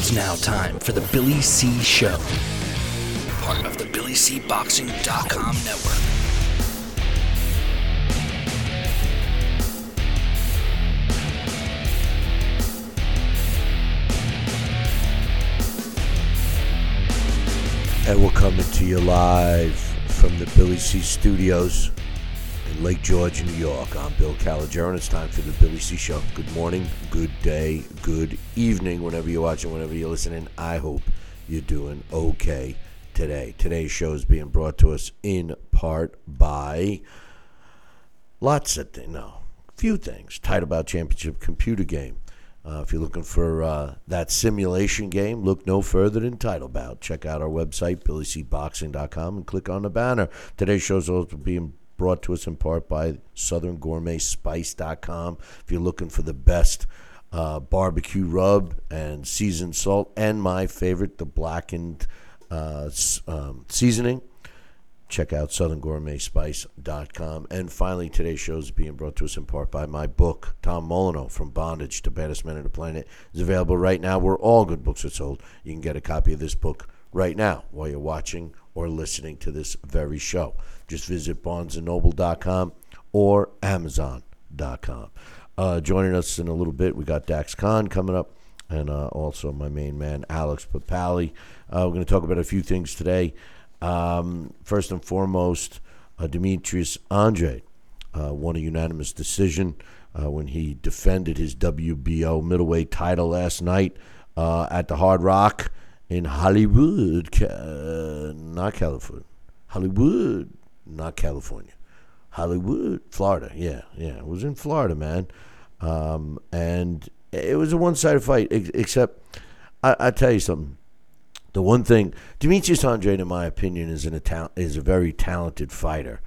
It's now time for the Billy C Show, part of the BillyCBoxing.com network. And we're coming to you live from the Billy C Studios Lake George, New York. I'm Bill Calogero, and it's time for the Billy C Show. Good morning, good day, good evening, whenever you're watching, whenever you're listening. I hope you're doing okay today. Today's show is being brought to us in part by lots of things, no, few things. Title Bout Championship computer game. Uh, if you're looking for uh, that simulation game, look no further than Title Bout. Check out our website, BillyCBoxing.com, and click on the banner. Today's show is also being brought to us in part by SouthernGourmetSpice.com. If you're looking for the best uh, barbecue rub and seasoned salt, and my favorite, the blackened uh, um, seasoning, check out southerngourmetspice.com. And finally, today's show is being brought to us in part by my book, Tom Molyneux, From Bondage to Baddest Men on the Planet, is available right now where all good books are sold. You can get a copy of this book right now while you're watching or listening to this very show. Just visit barnesandnoble.com or amazon.com. Uh, joining us in a little bit, we got Dax Khan coming up and uh, also my main man, Alex Papali. Uh, we're going to talk about a few things today. Um, first and foremost, uh, Demetrius Andre uh, won a unanimous decision uh, when he defended his WBO middleweight title last night at the Hard Rock in Hollywood, not California. Hollywood, not California. Hollywood, Florida. Yeah, yeah. It was in Florida, man. Um, and it was a one sided fight, except I, I tell you something. The one thing, Demetrius Andrade, in my opinion, is an is a very talented fighter.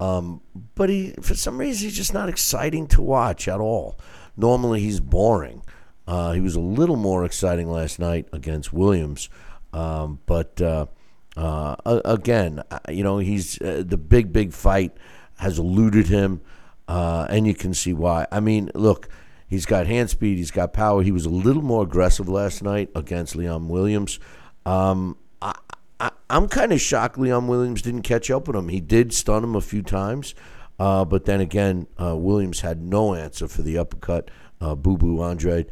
Um, but he, for some reason, he's just not exciting to watch at all. Normally, he's boring. Uh, he was a little more exciting last night against Williams, um, but uh, uh, again, uh, you know, he's uh, the big, big fight has eluded him, uh, and you can see why. I mean, look, he's got hand speed, he's got power. He was a little more aggressive last night against Liam Williams. Um, I, I'm kind of shocked Liam Williams didn't catch up with him. He did stun him a few times, uh, but then again, uh, Williams had no answer for the uppercut. Boo Boo Andre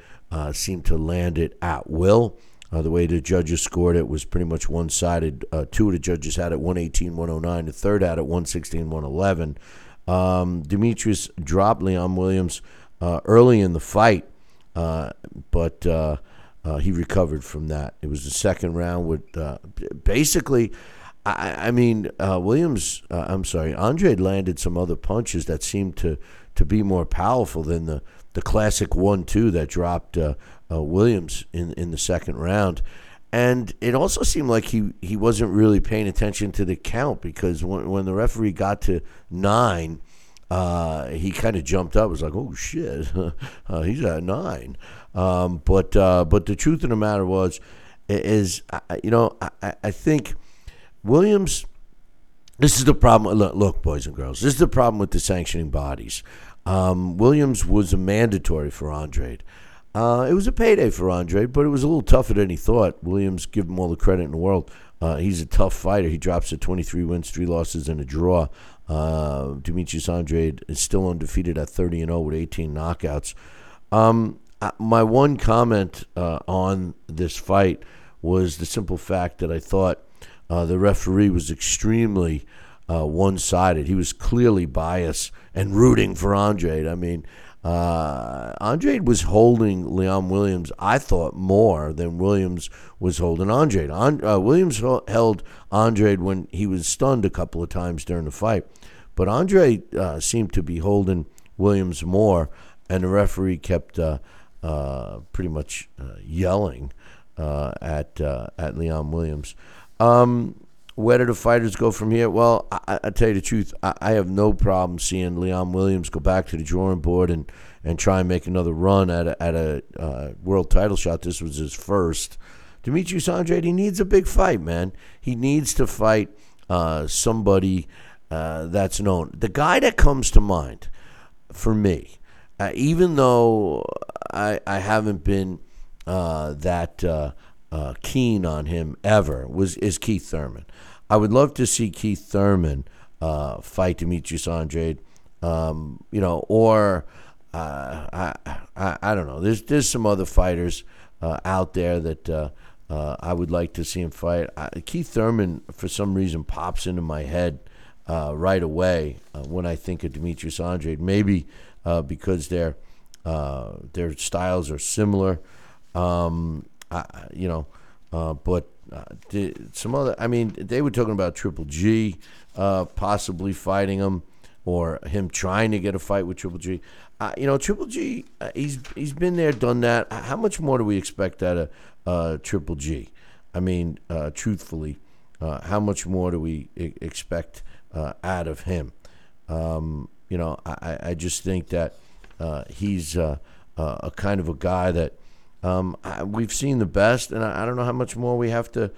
seemed to land it at will. Uh, the way the judges scored it was pretty much one sided. Uh, two of the judges had it 118 109, the third had it 116 111. Um, Demetrius dropped Liam Williams uh, early in the fight, uh, but uh, uh, he recovered from that. It was the second round with basically. I, I mean, Williams. I'm sorry, Andre landed some other punches that seemed to, to be more powerful than the, the classic one-two that dropped uh, Williams in in the second round. And it also seemed like he, he wasn't really paying attention to the count because when, when the referee got to nine, uh, he kind of jumped up. Was like, "Oh shit, uh, he's at nine. Um, but uh, but the truth of the matter was, is you know I, I think Williams. This is the problem. Look, look, boys and girls. This is the problem with the sanctioning bodies. Um, Williams was a mandatory for Andrade. Uh, it was a payday for Andre, but it was a little tougher than he thought. Williams, give him all the credit in the world. Uh, he's a tough fighter. He drops to 23 wins, three losses, and a draw. Uh, Demetrius Andrade is still undefeated at 30 and 0 with 18 knockouts. Um, my one comment uh, on this fight was the simple fact that I thought uh, the referee was extremely uh, one sided. He was clearly biased and rooting for Andre. I mean, uh, was holding Liam Williams, I thought, more than Williams was holding Andrade. An- uh, Williams held Andrade when he was stunned a couple of times during the fight, but Andrade uh, seemed to be holding Williams more, and the referee kept uh, uh, pretty much uh, yelling at at Liam Williams. Um, where do the fighters go from here? Well, I, I tell you the truth, I, I have no problem seeing Liam Williams go back to the drawing board and, and try and make another run at a, at a uh, world title shot. This was his first. Demetrius Andrade, he needs a big fight, man. He needs to fight uh, somebody uh, that's known. The guy that comes to mind for me, uh, even though I, I haven't been uh, that uh, keen on him ever was is Keith Thurman. I would love to see Keith Thurman uh, fight Demetrius Andrade, um, you know, or uh, I, I I don't know. There's there's some other fighters uh, out there that uh, uh, I would like to see him fight. I, Keith Thurman, for some reason, pops into my head uh, right away when I think of Demetrius Andrade. Maybe because their their styles are similar, um, I, you know. Uh, some other, I mean, they were talking about Triple G possibly fighting him or him trying to get a fight with Triple G. Uh, you know, Triple G, uh, he's he's been there, done that. How much more do we expect out of uh, Triple G? I mean, uh, truthfully, uh, how much more do we I- expect uh, out of him? Um, you know, I, I just think that he's a kind of a guy that um, I, we've seen the best, and I, I, don't know how much more we have to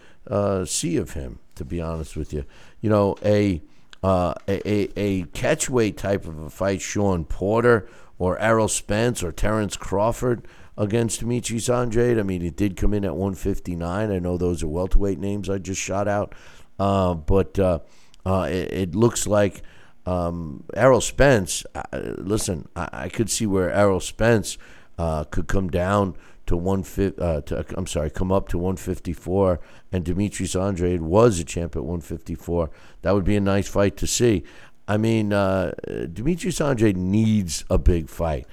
see of him. To be honest with you, you know, a uh, a, a, catchweight type of a fight, Sean Porter or Errol Spence or Terrence Crawford against Demetrius Andrade. I mean, it did come in at 159. I know those are welterweight names I just shot out, uh, but uh, uh, it, it, looks like um, Errol Spence. Uh, listen, I, I, could see where Errol Spence uh, could come down to one uh, to, I'm sorry, come up to 154, and Demetrius Andrade was a champ at 154. That would be a nice fight to see. I mean, uh, Demetrius Andrade needs a big fight.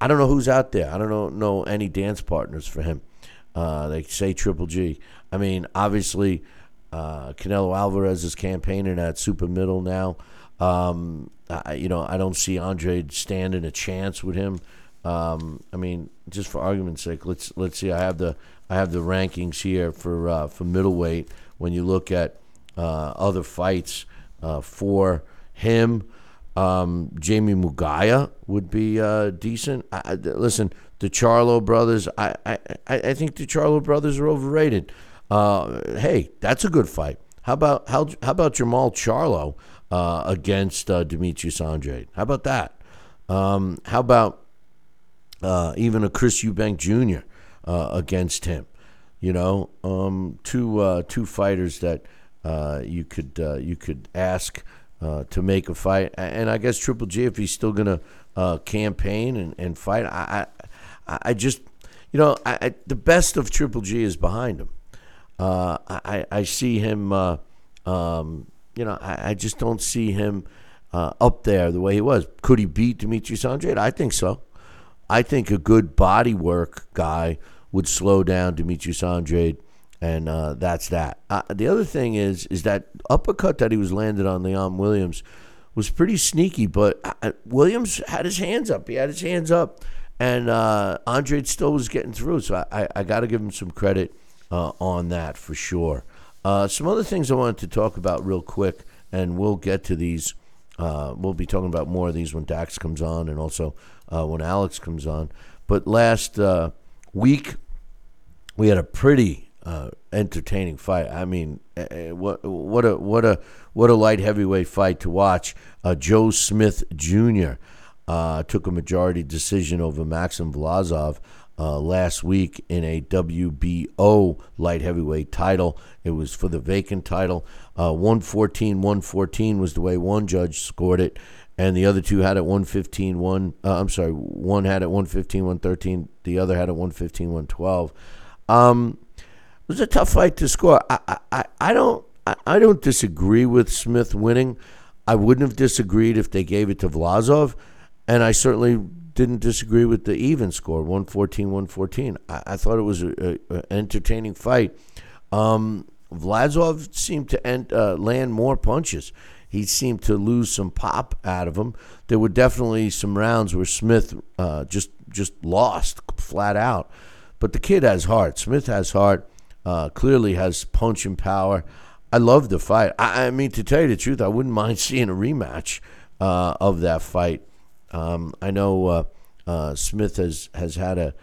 I don't know who's out there. I don't know, know any dance partners for him. Uh, they say Triple G. I mean, obviously, uh, Canelo Alvarez is campaigning at super middle now. Um, I, you know, I don't see Andre standing a chance with him. Um, I mean, just for argument's sake, let's let's see. I have the I have the rankings here for uh, for middleweight. When you look at uh, other fights uh, for him, um, Jaime Munguia would be uh, decent. I, I, listen, the Charlo brothers. I, I I think the Charlo brothers are overrated. Uh, hey, that's a good fight. How about how how about Jermall Charlo uh, against Demetrius Andrade? How about that? Um, how about uh, even a Chris Eubank Jr. Uh, against him. You know, um, two uh, two fighters that uh, you could uh, you could ask uh, to make a fight, and I guess Triple G if he's still gonna campaign and, and fight. I, I, I just you know I, I, the best of Triple G is behind him. I I see him. Um, you know, I, I, just don't see him up there the way he was. Could he beat Demetrius Andrade? I think so. I think a good body work guy would slow down Demetrius Andrade, and uh, that's that. Uh, the other thing is is that uppercut that he was landed on Liam Williams was pretty sneaky, but uh, Williams had his hands up. He had his hands up, and uh, Andrade still was getting through. So I, I, I got to give him some credit uh, on that for sure. Uh, some other things I wanted to talk about real quick, and we'll get to these. Uh, we'll be talking about more of these when Dax comes on, and also uh, when Alex comes on. But last uh, week, we had a pretty uh, entertaining fight. I mean, eh, eh, what what a what a what a light heavyweight fight to watch. Uh, Joe Smith Jr. Uh, took a majority decision over Maxim Vlasov. Uh, last week in a WBO light heavyweight title. It was for the vacant title. Uh, 114 114 was the way one judge scored it and the other two had it 115 one uh, i'm sorry one had it 115 113 the other had it 115 112 um, it was a tough fight to score. I, I, I don't I, I don't disagree with smith winning. I wouldn't have disagreed if they gave it to vlasov and i certainly didn't disagree with the even score 114 114 i, I thought it was an entertaining fight. Um, Vlasov seemed to end, uh, land more punches he seemed to lose some pop out of him. There were definitely some rounds where Smith uh, just just lost flat out. But the kid has heart. Smith has heart. Uh, clearly has punching power. I love the fight. I, I, mean, to tell you the truth, I wouldn't mind seeing a rematch uh, of that fight. Um, I know uh, uh, Smith has has had a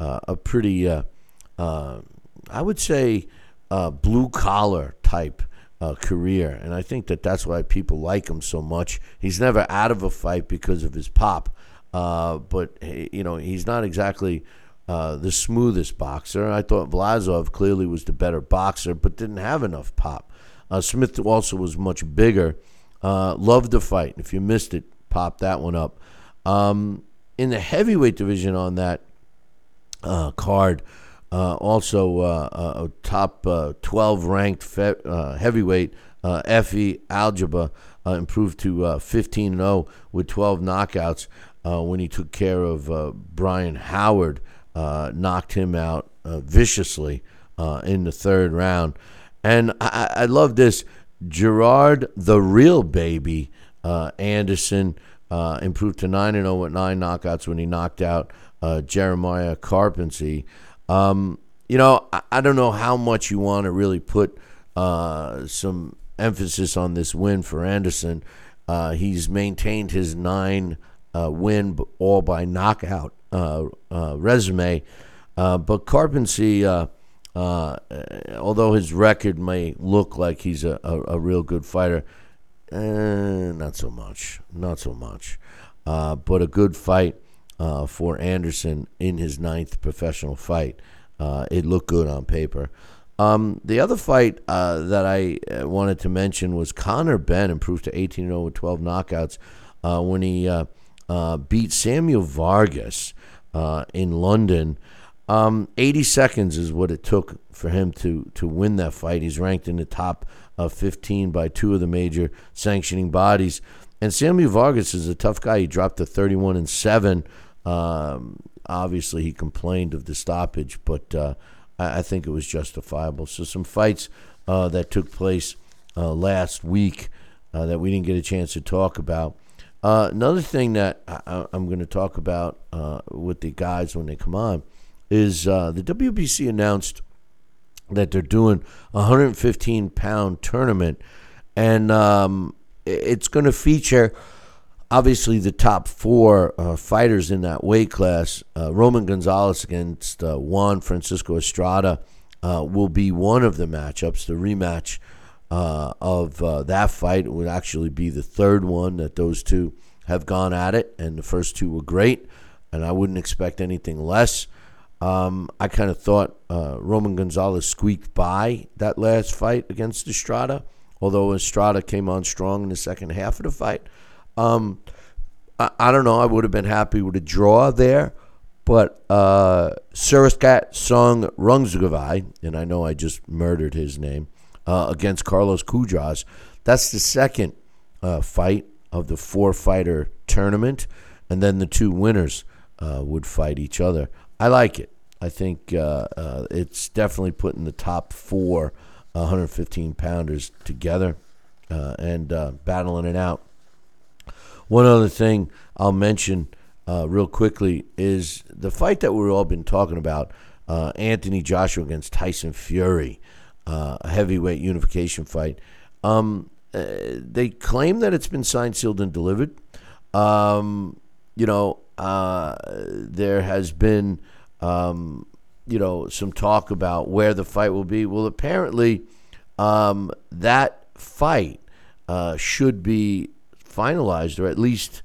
a pretty, I would say, blue collar type uh, career, and I think that that's why people like him so much. He's never out of a fight because of his pop, uh, but you know he's not exactly uh, the smoothest boxer. I thought Vlasov clearly was the better boxer, but didn't have enough pop. Uh, Smith also was much bigger. Uh, loved the fight. If you missed it, pop that one up. Um, in the heavyweight division on that uh, card, uh, also uh, a top 12 ranked fe- heavyweight, Efe Ajagba, improved to 15 0 with 12 knockouts when he took care of Brian Howard uh, knocked him out uh, viciously uh, in the third round. And I, I love this. Gerard, the real baby, uh, Anderson, uh, improved to 9 0 with nine knockouts when he knocked out uh, Jeremiah Karpency. Um, you know, I, I, don't know how much you want to really put some emphasis on this win for Anderson. he's maintained his nine win, all by knockout uh, uh, resume. Uh, but Karpency, although his record may look like he's a, a, a real good fighter, eh, not so much. Not so much. but a good fight for Anderson in his ninth professional fight. it looked good on paper. Um, the other fight uh, that I wanted to mention was Conor Benn improved to 18 0 with 12 knockouts uh, when he uh, beat Samuel Vargas uh, in London. Um, 80 seconds is what it took for him to, to win that fight. He's ranked in the top uh, 15 by two of the major sanctioning bodies. And Samuel Vargas is a tough guy. He dropped to 31 and 7. Um, obviously, he complained of the stoppage, but uh, I, I, think it was justifiable. So, some fights uh, that took place uh, last week uh, that we didn't get a chance to talk about. Uh, another thing that I, am going to talk about uh, with the guys when they come on is the WBC announced that they're doing a 115 pound tournament, and um, it's going to feature obviously the top four uh, fighters in that weight class. Uh, Roman Gonzalez against uh, Juan Francisco Estrada will be one of the matchups, the rematch uh, of uh, that fight. Would actually be the third one that those two have gone at it, and the first two were great, and I wouldn't expect anything less. Um, I kind of thought uh, Roman Gonzalez squeaked by that last fight against Estrada, although Estrada came on strong in the second half of the fight. Um, I, I, don't know. I would have been happy with a draw there, but uh, Suriskat Sung Rungsugavai, and I know I just murdered his name, uh, against Carlos Cuadras. That's the second uh, fight of the four fighter tournament, and then the two winners uh, would fight each other. I like it. I think uh, uh, it's definitely putting the top four 115 pounders together uh, and battling it out. One other thing I'll mention real quickly is the fight that we've all been talking about Anthony Joshua against Tyson Fury uh, a heavyweight unification fight. Um, uh, they claim that it's been signed, sealed, and delivered. Um, you know, uh, there has been, um, you know, some talk about where the fight will be. Well, apparently, um, that fight uh, should be finalized, or at least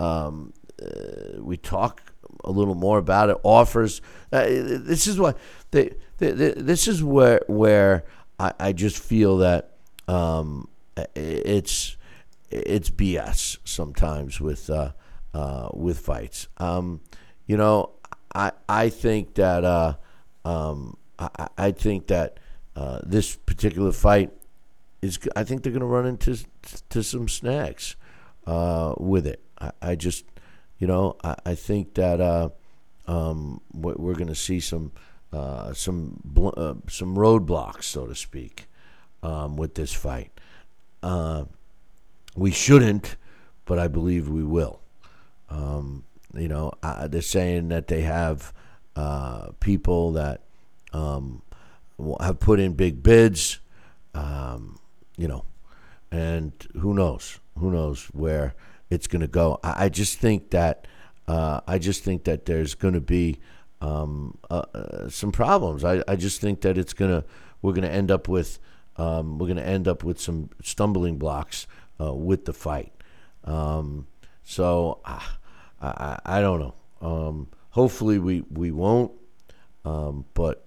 um, uh, we talk a little more about it. Offers. Uh, this is what they this is where where I, I just feel that um, it's it's BS sometimes with uh, uh, with fights. Um, you know, I I think that uh, um, I, I think that uh, this particular fight is. I think they're going to run into to some snags uh, with it. I, I, just, you know, I, I think that uh, um, we're going to see some uh, some bl- uh, some roadblocks, so to speak, um, with this fight. Uh, we shouldn't, but I believe we will. Um, you know, they're saying that they have uh, people that um, have put in big bids. Um, you know, and who knows? Who knows where it's going to go? I, I, just think that uh, I just think that there's going to be um, uh, uh, some problems. I, I just think that it's gonna we're gonna end up with um, we're gonna end up with some stumbling blocks uh, with the fight. Um, so uh, I, I don't know. Um, hopefully we we won't um, but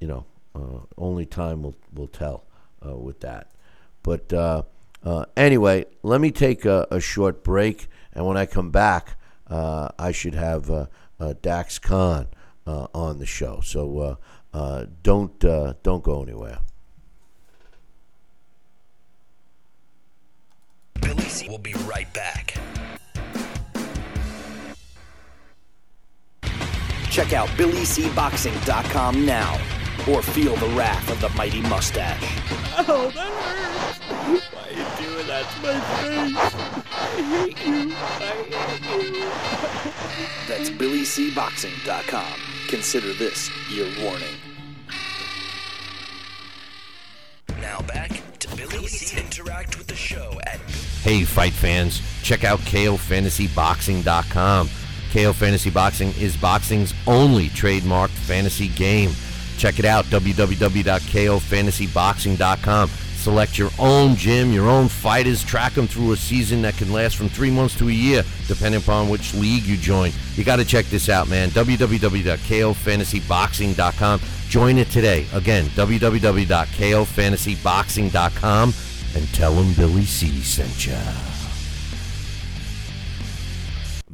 you know, uh, only time will will tell uh, with that. But uh, anyway, let me take a, a, short break, and when I come back, uh, I should have uh, Dax Khan on the show. So don't don't go anywhere. Billy C will be right back. Check out BillyCBoxing.com now or feel the wrath of the mighty mustache. Oh, that hurts. Why are you doing that to my face? I hate you. I hate you. That's BillyCBoxing.com. Consider this your warning. Now back to Billy C. Interact with the show at. Hey, fight fans! Check out KOFantasyBoxing.com. KO Fantasy Boxing is boxing's only trademarked fantasy game. Check it out, www.kofantasyboxing.com. Select your own gym, your own fighters, track them through a season that can last from three months to a year, depending upon which league you join. You got to check this out, man. www.kofantasyboxing.com. Join it today. Again, www.kofantasyboxing.com and tell them Billy C sent you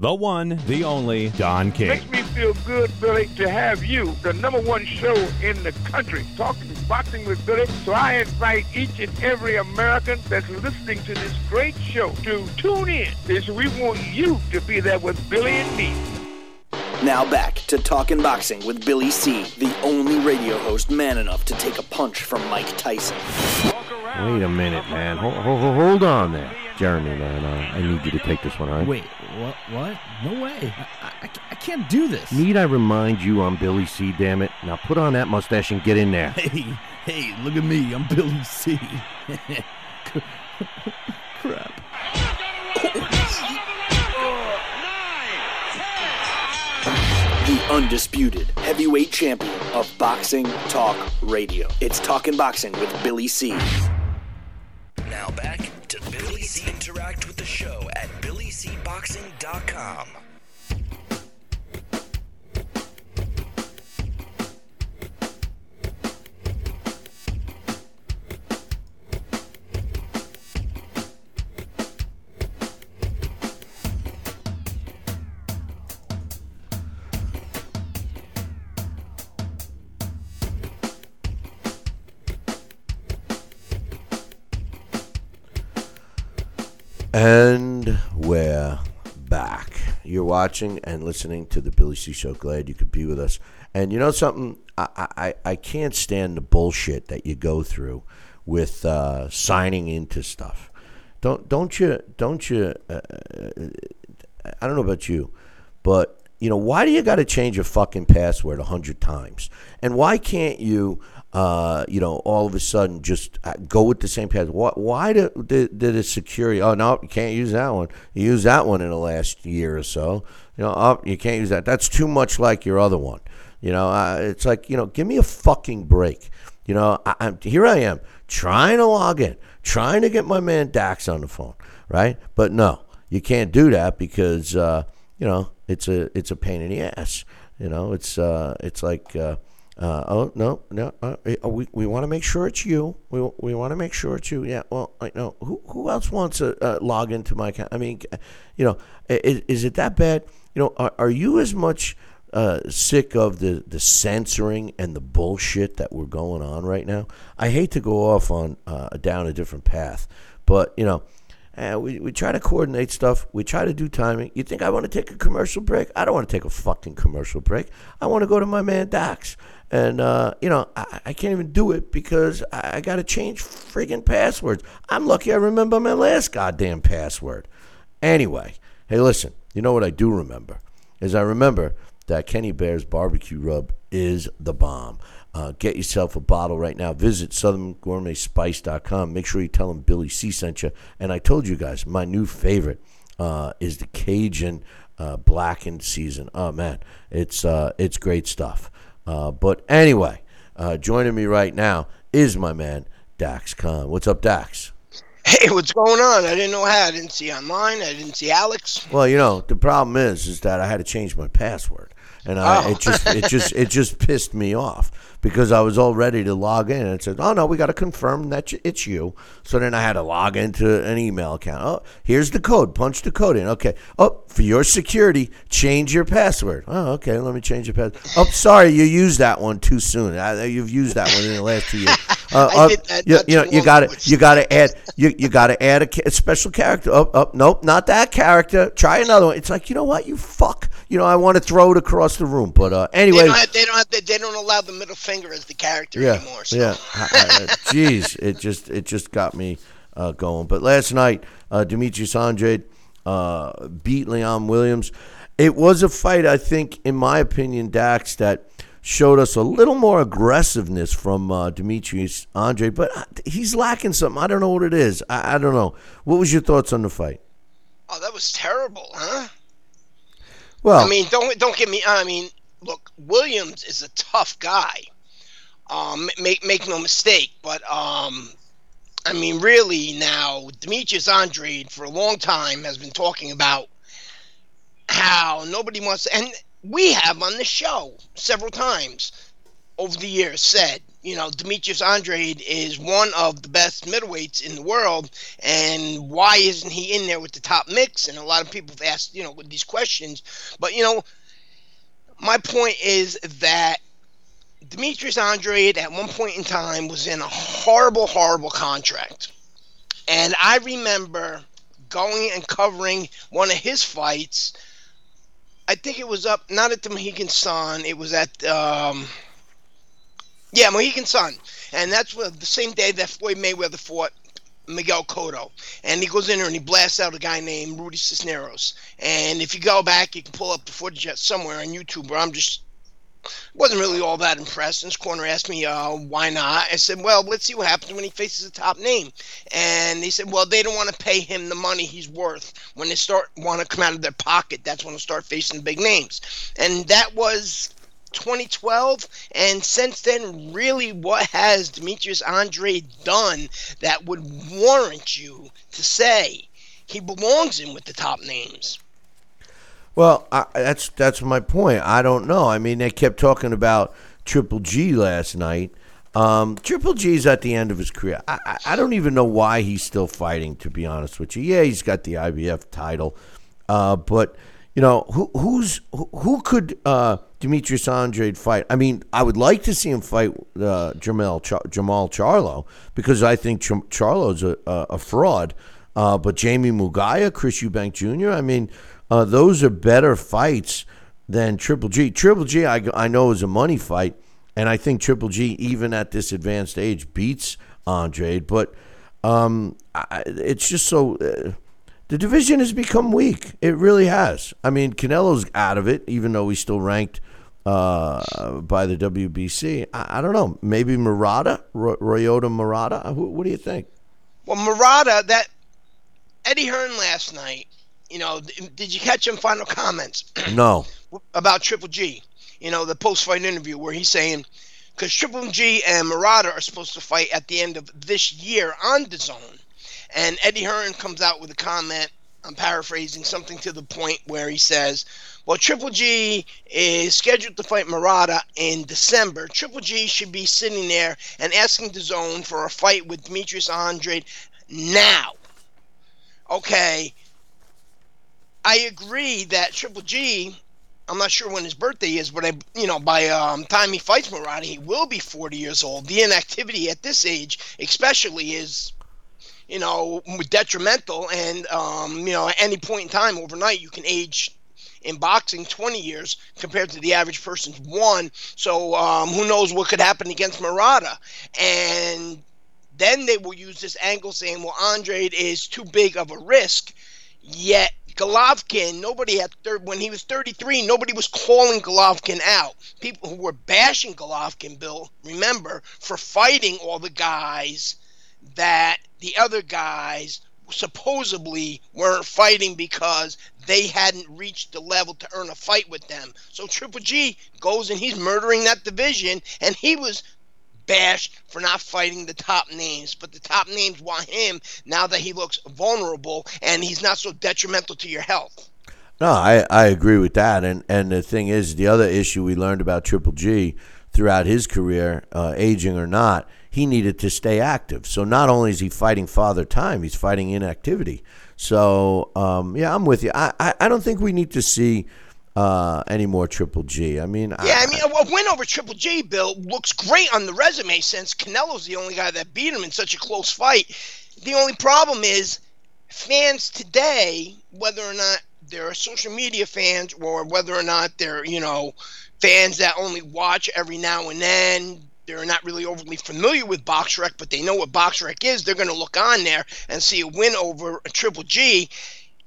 the one, the only Don King. Makes me feel good, Billy, to have you, the number one show in the country, talking boxing with Billy. So I invite each and every American that's listening to this great show to tune in because we want you to be there with Billy and me. Now back to Talking Boxing with Billy C., the only radio host man enough to take a punch from Mike Tyson. Wait a minute, man. Hold, hold, hold on there. Jeremy, man, uh, I need you to take this one, all right? Wait, what? What? No way. I, I, I, can't do this. Need I remind you I'm Billy C, damn it? Now put on that mustache and get in there. Hey, hey, look at me. I'm Billy C. Crap. The undisputed heavyweight champion of boxing talk radio. It's Talking Boxing with Billy C. Now back the show at BillyCBoxing.com. And we're back. You're watching and listening to the Billy C Show. Glad you could be with us. And you know something? I I, I can't stand the bullshit that you go through with uh, signing into stuff. Don't don't you don't you? Uh, uh I don't know about you, but you know why do you got to change your fucking password a hundred times? And why can't you? Uh, you know, all of a sudden just uh, go with the same path. Why, why did, did, did the security? Oh no, you can't use that one. You used that one in the last year or so. You know, oh, you can't use that. That's too much like your other one. You know, uh, it's like you know, give me a fucking break. You know, I, I'm here. I am trying to log in, trying to get my man Dax on the phone, right? But no, you can't do that because uh, you know it's a it's a pain in the ass. You know, it's uh, it's like. Uh, uh, oh no, no. Uh, eh, oh, we we want to make sure it's you. We we want to make sure it's you. Yeah. Well, I know who who else wants to uh, log into my account. I mean, you know, is, is it that bad? You know, are, are you as much uh, sick of the the censoring and the bullshit that we're going on right now? I hate to go off on uh, down a different path, but you know. Uh, we, we try to coordinate stuff. We try to do timing. You think I want to take a commercial break? I don't want to take a fucking commercial break. I want to go to my man Dax. And, uh, you know, I, I, can't even do it because I, I got to change friggin' passwords. I'm lucky I remember my last goddamn password. Anyway, hey, listen, you know what I do remember? Is I remember that Kenny Bear's barbecue rub is the bomb. Uh, get yourself a bottle right now. Visit southerngourmetspice.com. Make sure you tell them Billy C sent you. And I told you guys, my new favorite uh, is the Cajun uh, blackened season. Oh man, it's uh, it's great stuff. Uh, but anyway, uh, joining me right now is my man Dax Khan. What's up, Dax? Hey, what's going on? I didn't know how. I didn't see online. I didn't see Alex. Well, you know, the problem is, is that I had to change my password. And I, Oh. it just it just it just pissed me off because I was all ready to log in and it said, "Oh no, we got to confirm that it's you." So then I had to log into an email account. Oh, here's the code. Punch the code in. Okay. Oh, for your security, change your password. Oh, okay. Let me change your password. Oh, sorry, you used that one too soon. Uh, You've used that one in the last two years. Uh, I uh, did that you, you know, you got to you got to add you you got to add a, a special character. Oh, oh, nope, not that character. Try another one. It's like you know what, you fuck. You know, I want to throw it across the room, but uh, They anyway, don't, have, they don't have. They don't allow the middle finger as the character yeah, anymore. So. yeah. Jeez, it just it just got me uh, going. But last night, uh, Demetrius Andrade uh, beat Liam Williams. It was a fight, I think, in my opinion, Dax, that showed us a little more aggressiveness from uh, Demetrius Andrade, but uh, he's lacking something. I don't know what it is. I, I don't know. What was your thoughts on the fight? Oh, that was terrible, huh? Well, I mean, don't don't get me. I mean, look, Williams is a tough guy. Um, make make no mistake, but um, I mean, really now, Demetrius Andre for a long time has been talking about how nobody wants, and we have on the show several times over the years said, you know, Demetrius Andrade is one of the best middleweights in the world, and why isn't he in there with the top mix? And a lot of people have asked, you know, with these questions, but you know, my point is that Demetrius Andrade at one point in time was in a horrible, horrible contract. And I remember going and covering one of his fights. I think it was up not at the Mohegan Sun, it was at um yeah, Mohegan Sun. And that's what, the same day that Floyd Mayweather fought Miguel Cotto. And he goes in there and he blasts out a guy named Rudy Cisneros. And if you go back, you can pull up the footage somewhere on YouTube where I'm just wasn't really all that impressed. And this corner asked me, uh, why not? I said, well, let's see what happens when he faces a top name. And they said, well, they don't want to pay him the money he's worth. When they start want to come out of their pocket, that's when they start facing big names. And that was 2012. And since then, really, what has Demetrius Andre done that would warrant you to say he belongs in with the top names? Well, I, that's that's my point. I don't know. I mean, they kept talking about Triple G last night. Um, Triple G's at the end of his career. I, I, I don't even know why he's still fighting. To be honest with you, yeah, he's got the IBF title, uh, but you know who who's who, who could uh, Demetrius Andrade fight? I mean, I would like to see him fight uh, Jamal Char- Jamal Charlo because I think Char- Charlo's a, a, a fraud. Uh, but Jaime Munguia, Chris Eubank Jr. I mean, uh, those are better fights than Triple G. Triple G, I, I know is a money fight, and I think Triple G, even at this advanced age, beats Andrade. But um, I, it's just so. Uh, the division has become weak. It really has. I mean, Canelo's out of it, even though he's still ranked uh, by the WBC. I, I don't know. Maybe Murata, Roy- Royota Murata. Who, what do you think? Well, Murata, that Eddie Hearn last night, you know, did you catch him final comments No. about Triple G? You know, the post fight interview where he's saying, because Triple G and Murata are supposed to fight at the end of this year on DAZN. And Eddie Hearn comes out with a comment, I'm paraphrasing, something to the point where he says, well, Triple G is scheduled to fight Murata in December. Triple G should be sitting there and asking DAZN for a fight with Demetrius Andrade now. Okay, I agree that Triple G. I'm not sure when his birthday is, but I, you know, by um, time he fights Murata, he will be 40 years old. The inactivity at this age, especially, is, you know, detrimental. And um, you know, at any point in time, overnight, you can age in boxing 20 years compared to the average person's one. So um, who knows what could happen against Murata? And then they will use this angle saying, well, Andre is too big of a risk. Yet Golovkin, nobody had thir- when he was 33, nobody was calling Golovkin out. People who were bashing Golovkin, Bill, remember, for fighting all the guys that the other guys supposedly weren't fighting because they hadn't reached the level to earn a fight with them. So Triple G goes and he's murdering that division, and he was bashed for not fighting the top names. But the top names want him now that he looks vulnerable and he's not so detrimental to your health. No, I, I agree with that. And and the thing is, the other issue we learned about Triple G throughout his career, uh, aging or not, he needed to stay active. So not only is he fighting father time, he's fighting inactivity. So um, yeah, I'm with you. I, I, I don't think we need to see uh, any more Triple G. I mean, yeah, I, I mean, a win over Triple G, Bill, looks great on the resume since Canelo's the only guy that beat him in such a close fight. The only problem is fans today, whether or not they're social media fans or whether or not they're, you know, fans that only watch every now and then, they're not really overly familiar with BoxRec, but they know what BoxRec is. They're going to look on there and see a win over a Triple G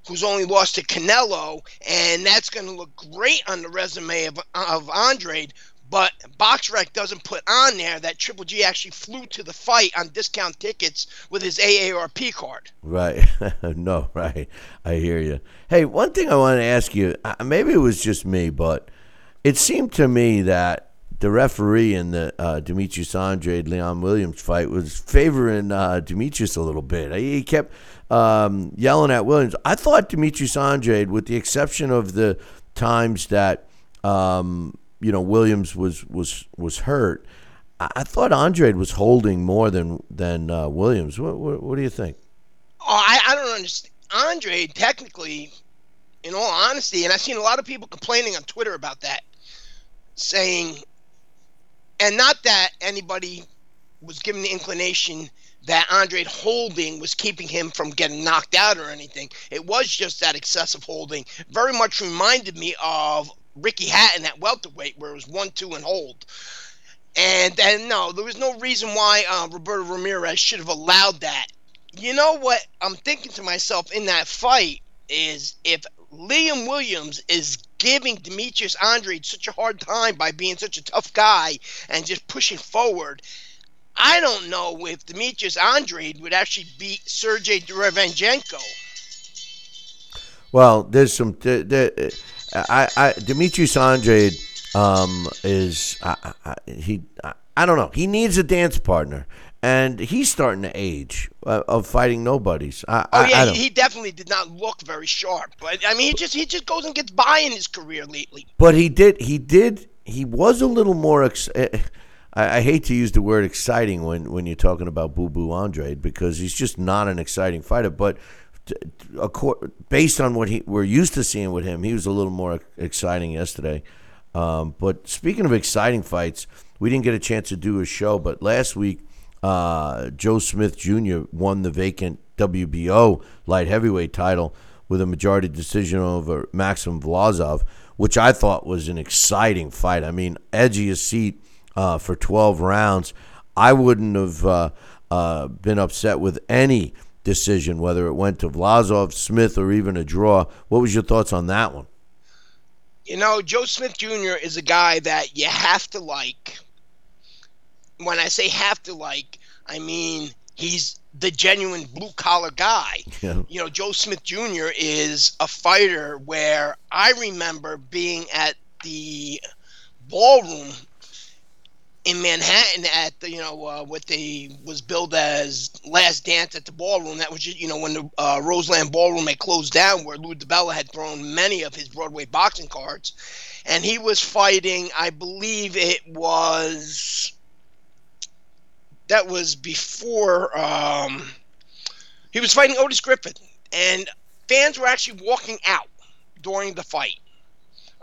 who's only lost to Canelo, and that's going to look great on the resume of, of Andre. But BoxRec doesn't put on there that Triple G actually flew to the fight on discount tickets with his AARP card. Right. no, right. I hear you. Hey, one thing I want to ask you uh, maybe it was just me, but it seemed to me that the referee in the uh, Demetrius Andrade Liam Williams fight was favoring uh, Demetrius a little bit. He kept um, yelling at Williams. I thought Demetrius Andrade, with the exception of the times that um, you know Williams was was was hurt, I, I thought Andrade was holding more than than uh, Williams. What, what, what do you think? Oh, I, I don't understand. Andre technically, in all honesty, and I've seen a lot of people complaining on Twitter about that, saying, and not that anybody was given the inclination that Andre holding was keeping him from getting knocked out or anything. It was just that excessive holding. Very much reminded me of Ricky Hatton at welterweight, where it was one, two, and hold. And then no, there was no reason why uh, Roberto Ramirez should have allowed that. You know what I'm thinking to myself in that fight is if Liam Williams is giving Demetrius Andre such a hard time by being such a tough guy and just pushing forward I don't know if Demetrius Andrade would actually beat Sergey Derevyanchenko. Well, there's some. I, I Demetrius Andrade um, is I, I, he. I don't know. He needs a dance partner, and he's starting to age uh, of fighting nobodies. I, oh yeah, he definitely did not look very sharp. But I mean, he just he just goes and gets by in his career lately. But he did. He did. He was a little more. Ex- eh, I, I, hate to use the word exciting when, when you're talking about Boo Boo Andrade because he's just not an exciting fighter. But based on what he, we're used to seeing with him, he was a little more exciting yesterday. Um, but speaking of exciting fights, we didn't get a chance to do a show, but last week, uh, Joe Smith Jr. won the vacant WBO light heavyweight title with a majority decision over Maxim Vlasov, which I thought was an exciting fight. I mean, edgiest seat uh, for 12 rounds. I wouldn't have uh, uh, been upset with any decision, whether it went to Vlasov, Smith, or even a draw. What was your thoughts on that one? You know, Joe Smith Jr. is a guy that you have to like. When I say have to like, I mean he's the genuine blue collar guy. Yeah. You know, Joe Smith Jr. is a fighter where I remember being at the ballroom in Manhattan at the you know uh, what they was billed as Last Dance at the ballroom. That was just, you know when the uh, Roseland Ballroom had closed down, where Lou DiBella had thrown many of his Broadway boxing cards, and he was fighting. I believe it was that was before um, he was fighting Otis Griffin, and fans were actually walking out during the fight.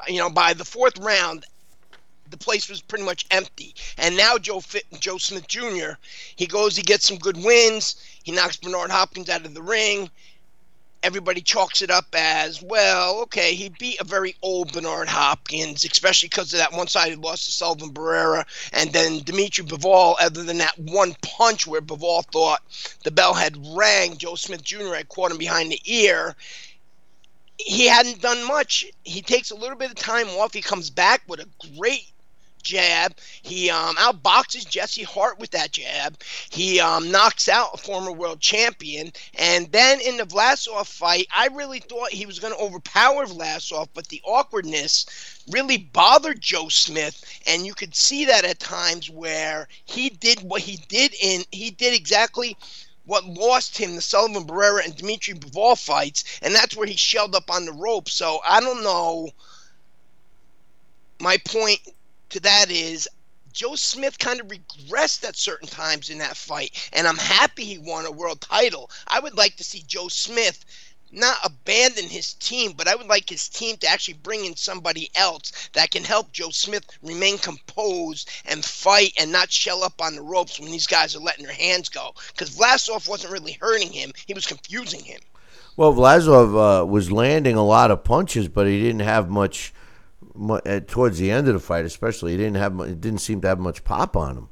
You know, by the fourth round, the place was pretty much empty. And now Joe Fit, Joe Smith Jr. He goes, he gets some good wins. He knocks Bernard Hopkins out of the ring. Everybody chalks it up as well. Okay, he beat a very old Bernard Hopkins, especially because of that one-sided loss to Sullivan Barrera, and then Dimitri Bivol. Other than that one punch where Bivol thought the bell had rang, Joe Smith Jr. had caught him behind the ear he hadn't done much. He takes a little bit of time off. He comes back with a great jab. He um, outboxes Jesse Hart with that jab. He um, knocks out a former world champion. And then in the Vlasov fight, I really thought he was going to overpower Vlasov, but the awkwardness really bothered Joe Smith. And you could see that at times where he did what he did in, he did exactly what lost him the Sullivan Barrera and Dimitri Bivol fights, and that's where he shelled up on the rope. So I don't know. My point to that is Joe Smith kind of regressed at certain times in that fight, and I'm happy he won a world title. I would like to see Joe Smith not abandon his team, but I would like his team to actually bring in somebody else that can help Joe Smith remain composed and fight and not shell up on the ropes when these guys are letting their hands go. Because Vlasov wasn't really hurting him, he was confusing him. Well, Vlasov uh, was landing a lot of punches, but he didn't have much, uh, towards the end of the fight, especially. He didn't have. It didn't seem to have much pop on him.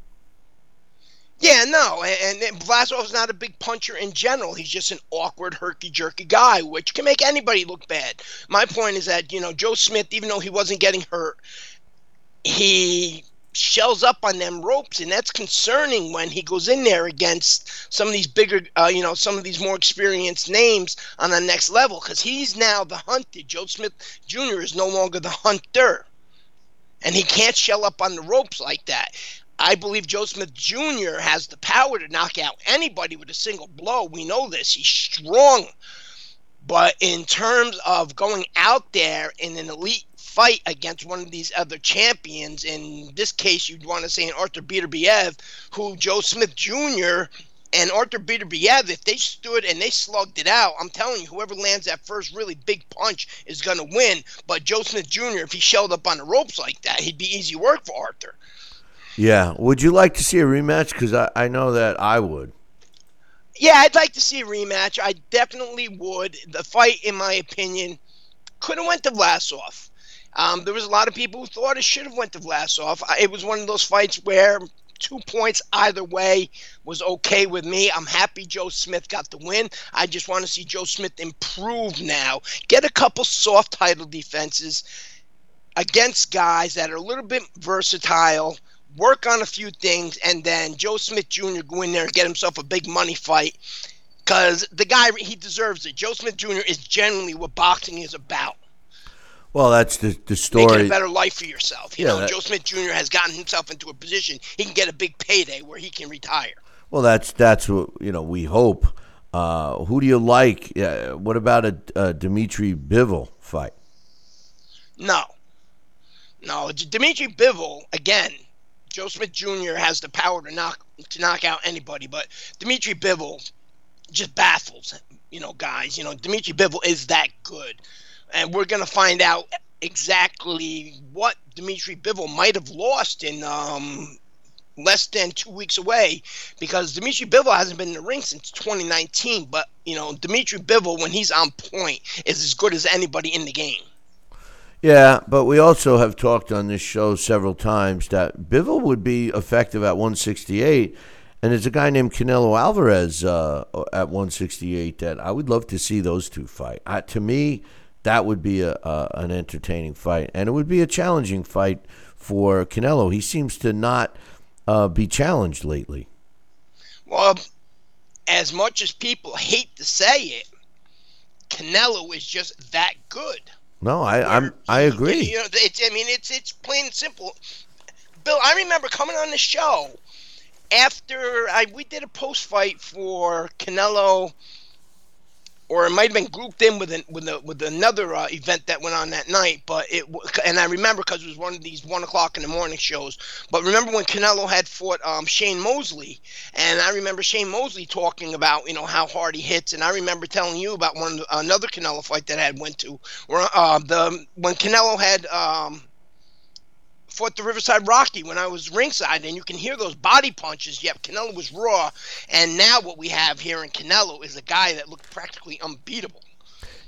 Yeah, no, and, and Vlasov's not a big puncher in general. He's just an awkward, herky-jerky guy, which can make anybody look bad. My point is that you know Joe Smith, even though he wasn't getting hurt, he shells up on them ropes, and that's concerning when he goes in there against some of these bigger, uh, you know, some of these more experienced names on the next level, because he's now the hunted. Joe Smith Jr. is no longer the hunter, and he can't shell up on the ropes like that. I believe Joe Smith Jr. has the power to knock out anybody with a single blow. We know this. He's strong. But in terms of going out there in an elite fight against one of these other champions, in this case, you'd want to say an Arthur Beterbiev, who Joe Smith Jr. and Arthur Beterbiev, if they stood and they slugged it out, I'm telling you, whoever lands that first really big punch is going to win. But Joe Smith Jr., if he shelled up on the ropes like that, he'd be easy work for Arthur. Yeah. Would you like to see a rematch? Because I, I know that I would. Yeah, I'd like to see a rematch. I definitely would. The fight, in my opinion, could have went to Vlasov. Um, there was a lot of people who thought it should have went to Vlasov. It was one of those fights where two points either way was okay with me. I'm happy Joe Smith got the win. I just want to see Joe Smith improve now. Get a couple soft title defenses against guys that are a little bit versatile work on a few things, and then Joe Smith Jr. go in there and get himself a big money fight. Because the guy, he deserves it. Joe Smith Jr. is generally what boxing is about. Well, that's the the story. Making a better life for yourself. You Yeah, know, that- Joe Smith Jr. has gotten himself into a position he can get a big payday where he can retire. Well, that's that's what you know. We hope. Uh, who do you like? Uh, what about a, a Dimitri Bivol fight? No. No, Dimitri Bivol, again, Joe Smith Jr. has the power to knock to knock out anybody, but Dimitri Bivol just baffles, you know, guys. You know, Dimitri Bivol is that good. And we're to find out exactly what Dimitri Bivol might have lost in um, less than two weeks away because Dimitri Bivol hasn't been in the ring since 2019. But, you know, Dimitri Bivol, when he's on point, is as good as anybody in the game. Yeah, but we also have talked on this show several times that Bivol would be effective at 168, and there's a guy named Canelo Alvarez uh, at 168 that I would love to see those two fight. Uh, to me, that would be a, a an entertaining fight, and it would be a challenging fight for Canelo. He seems to not uh, be challenged lately. Well, as much as people hate to say it, Canelo is just that good. No, I I'm I agree. You know, it's, I mean, it's it's plain and simple. Bill, I remember coming on the show after I we did a post fight for Canelo, or it might have been grouped in with an, with a, with another uh, event that went on that night. But it and I remember because it was one of these one o'clock in the morning shows. But remember when Canelo had fought um, Shane Mosley, and I remember Shane Mosley talking about you know how hard he hits, and I remember telling you about one another Canelo fight that I had went to where uh, the when Canelo had. Um, fought the Riverside Rocky when I was ringside, and you can hear those body punches. Yep, Canelo was raw, and now what we have here in Canelo is a guy that looked practically unbeatable.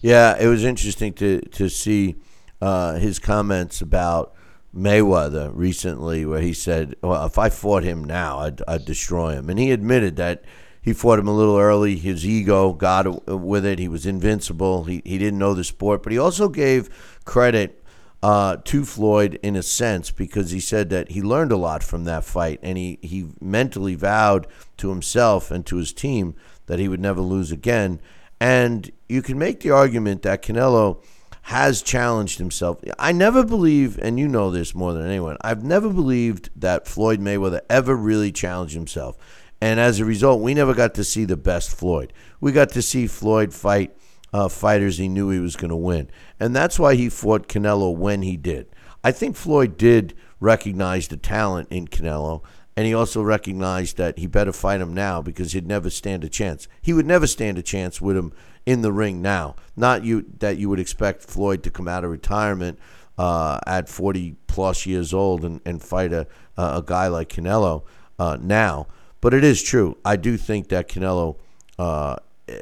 Yeah, it was interesting to to see uh, his comments about Mayweather recently, where he said, "Well, if I fought him now, I'd, I'd destroy him," and he admitted that he fought him a little early. His ego got with it. He was invincible. He he didn't know the sport, but he also gave credit uh, to Floyd in a sense because he said that he learned a lot from that fight, and he he mentally vowed to himself and to his team that he would never lose again. And you can make the argument that Canelo has challenged himself. I never believe, and you know this more than anyone, I've never believed that Floyd Mayweather ever really challenged himself. And as a result, we never got to see the best Floyd. We got to see Floyd fight uh, fighters he knew he was going to win. And that's why he fought Canelo when he did. I think Floyd did recognize the talent in Canelo, and he also recognized that he better fight him now because he'd never stand a chance. He would never stand a chance with him in the ring now. Not you that you would expect Floyd to come out of retirement uh, at 40 plus years old and, and fight a, a guy like Canelo uh, now. But it is true. I do think that Canelo uh,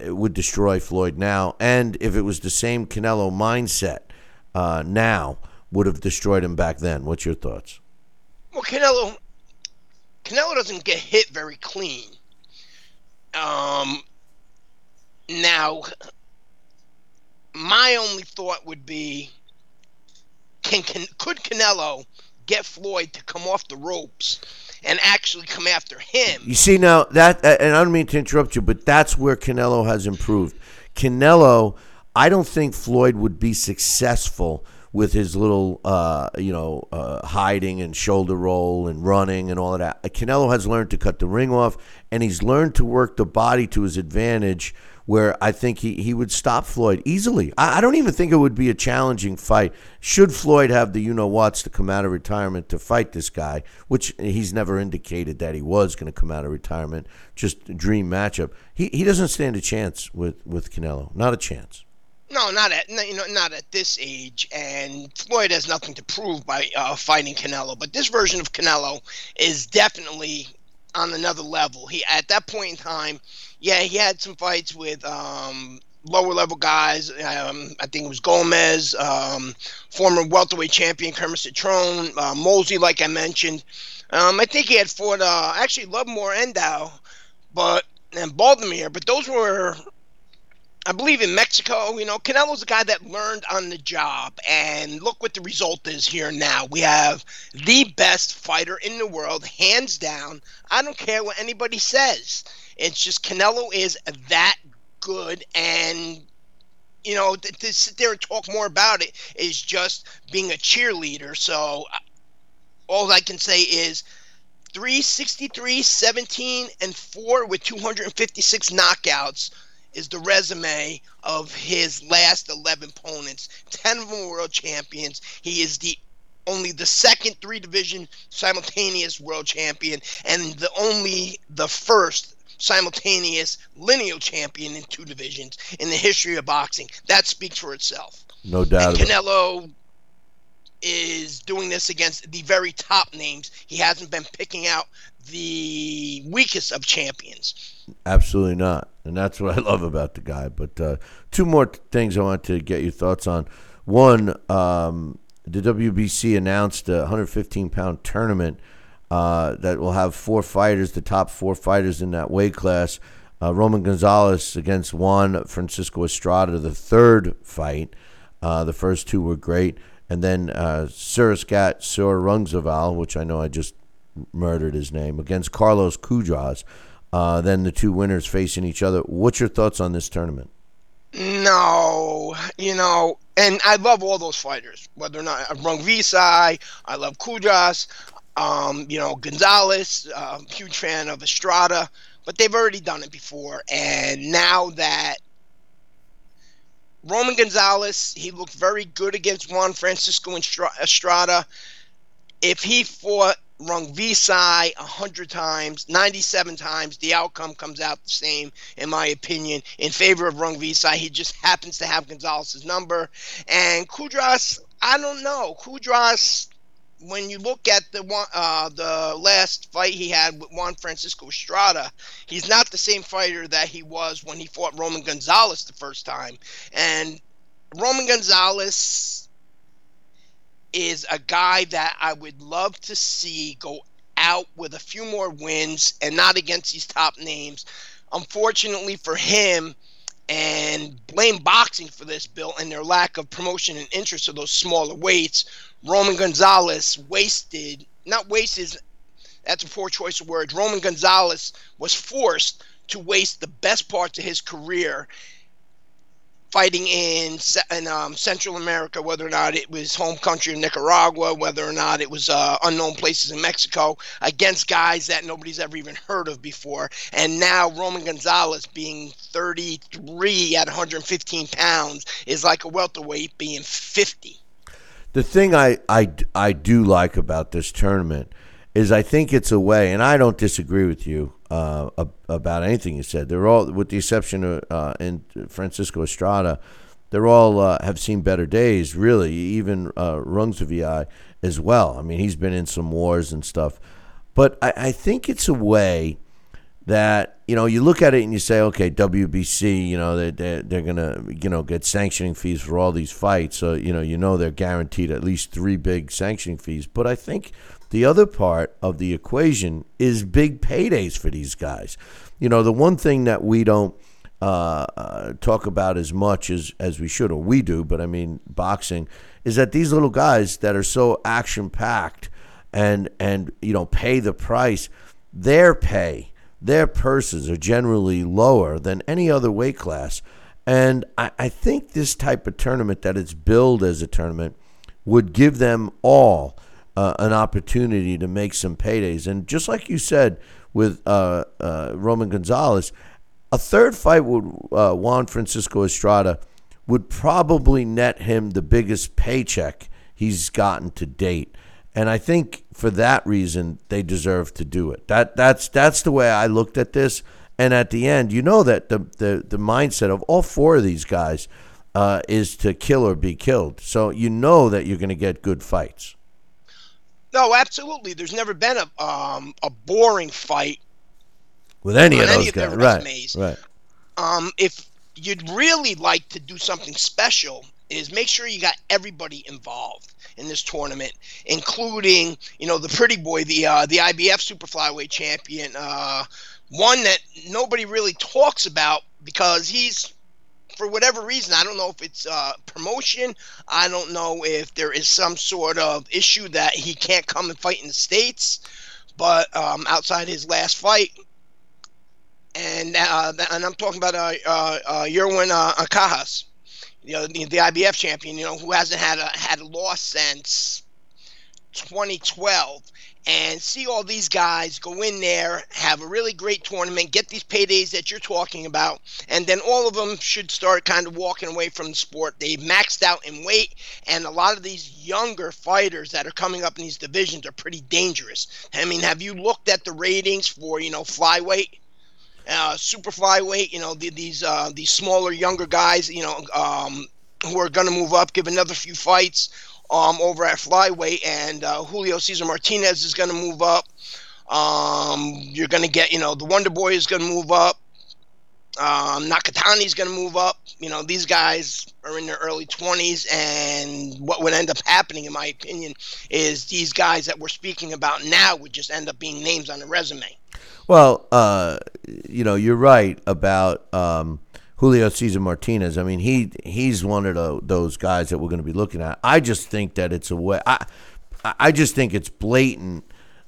would destroy Floyd now. And if it was the same Canelo mindset uh, now, would have destroyed him back then. What's your thoughts? Well, Canelo, Canelo doesn't get hit very clean. Um, now, my only thought would be, can, can could Canelo get Floyd to come off the ropes and actually come after him? You see now that, and I don't mean to interrupt you, but that's where Canelo has improved. Canelo, I don't think Floyd would be successful with his little, uh, you know, uh, hiding and shoulder roll and running and all of that. Canelo has learned to cut the ring off, and he's learned to work the body to his advantage. Where I think he, he would stop Floyd easily. I, I don't even think it would be a challenging fight. Should Floyd have the you know whats to come out of retirement to fight this guy, which he's never indicated that he was going to come out of retirement, just a dream matchup. He, he doesn't stand a chance with, with Canelo. Not a chance. No, not at you know not at this age. And Floyd has nothing to prove by uh, fighting Canelo. But this version of Canelo is definitely on another level. He at that point in time, yeah, he had some fights with um, lower level guys. Um, I think it was Gomez, um, former welterweight champion Kermit Cintron, uh, Mosley, like I mentioned. Um, I think he had fought uh, actually Lovemore N'dou, but and Baldomir, but those were I believe in Mexico, you know, Canelo's a guy that learned on the job. And look what the result is here now. We have the best fighter in the world, hands down. I don't care what anybody says. It's just Canelo is that good. And, you know, to, to sit there and talk more about it is just being a cheerleader. So uh, all I can say is 363, 17, and 4 with 256 knockouts is the resume of his last 11 opponents. 10 of them world champions. He is the only the second three division simultaneous world champion and the only the first simultaneous lineal champion in two divisions in the history of boxing. That speaks for itself. No doubt. And Canelo is doing this against the very top names. He hasn't been picking out the weakest of champions. Absolutely not. And that's what I love about the guy. But uh, two more things I want to get your thoughts on. One, um, the WBC announced a 115 pound tournament uh, that will have four fighters, the top four fighters in that weight class. Uh, Roman Gonzalez against Juan Francisco Estrada, the third fight. Uh, the first two were great. And then uh, Suriskat Rungzaval, which I know I just murdered his name, against Carlos Cuadras. Uh, then the two winners facing each other. What's your thoughts on this tournament? No, you know, and I love all those fighters. Whether or not Rung Rungvisai, I love Cudras, um, you know, Gonzalez, uh, huge fan of Estrada, but they've already done it before. And now that Roman Gonzalez, he looked very good against Juan Francisco Estrada. If he fought Rungvisai 100 times, 97 times, the outcome comes out the same, in my opinion, in favor of Rungvisai. He just happens to have Gonzalez's number. And Cuadras, I don't know. Cuadras, when you look at the one, uh, the last fight he had with Juan Francisco Estrada, he's not the same fighter that he was when he fought Roman Gonzalez the first time. And Roman Gonzalez is a guy that I would love to see go out with a few more wins and not against these top names. Unfortunately for him, and blame boxing for this, Bill, and their lack of promotion and interest of those smaller weights. Roman Gonzalez wasted, not wasted, that's a poor choice of words. Roman Gonzalez was forced to waste the best parts of his career fighting in in um, Central America, whether or not it was home country of Nicaragua, whether or not it was uh, unknown places in Mexico, against guys that nobody's ever even heard of before. And now Roman Gonzalez being 33 at 115 pounds is like a welterweight being 50. The thing I, I, I do like about this tournament is I think it's a way, and I don't disagree with you uh, about anything you said. They're all, with the exception of uh, Juan Francisco Estrada, they're all uh, have seen better days. Really, even uh, Rungvisai as well. I mean, he's been in some wars and stuff, but I, I think it's a way that you know you look at it and you say, okay, WBC, you know they they're, they're gonna you know get sanctioning fees for all these fights, so you know you know they're guaranteed at least three big sanctioning fees. But I think the other part of the equation is big paydays for these guys. You know, the one thing that we don't uh, uh, talk about as much as, as we should, or we do, but I mean, boxing, is that these little guys that are so action packed and, and, you know, pay the price, their pay, their purses are generally lower than any other weight class. And I, I think this type of tournament that it's billed as a tournament would give them all uh, an opportunity to make some paydays. And just like you said with uh, uh, Roman Gonzalez, a third fight with uh, Juan Francisco Estrada would probably net him the biggest paycheck he's gotten to date. And I think for that reason they deserve to do it. That that's that's the way I looked at this. And at the end, you know that the the, the mindset of all four of these guys uh, is to kill or be killed. So you know that you're going to get good fights. No, absolutely. There's never been a um, a boring fight with any of those any guys, of right? Right. Um, if you'd really like to do something special, is make sure you got everybody involved in this tournament, including you know the pretty boy, the uh, the IBF super flyweight champion, uh, one that nobody really talks about because he's for whatever reason, I don't know if it's uh, promotion. I don't know if there is some sort of issue that he can't come and fight in the states. But um, outside his last fight, and uh, and I'm talking about uh, uh, uh Yerwin uh, Cajas, you know, the, the IBF champion, you know, who hasn't had a had a loss since 2012 and see all these guys go in there, have a really great tournament, get these paydays that you're talking about, and then all of them should start kind of walking away from the sport. They've maxed out in weight, and a lot of these younger fighters that are coming up in these divisions are pretty dangerous. I mean, have you looked at the ratings for, you know, flyweight? Uh, super flyweight, you know, the, these uh, these smaller, younger guys, you know, um, who are going to move up, give another few fights um, over at flyweight, and uh, Julio Cesar Martinez is going to move up. Um, you're going to get, you know, the Wonder Boy is going to move up. Um, Nakatani is going to move up. You know, these guys are in their early 20s, and what would end up happening, in my opinion, is these guys that we're speaking about now would just end up being names on the resume. Well, uh, you know, you're right about um, Julio Cesar Martinez. I mean, he he's one of the, those guys that we're going to be looking at. I just think that it's a way. I I just think it's blatant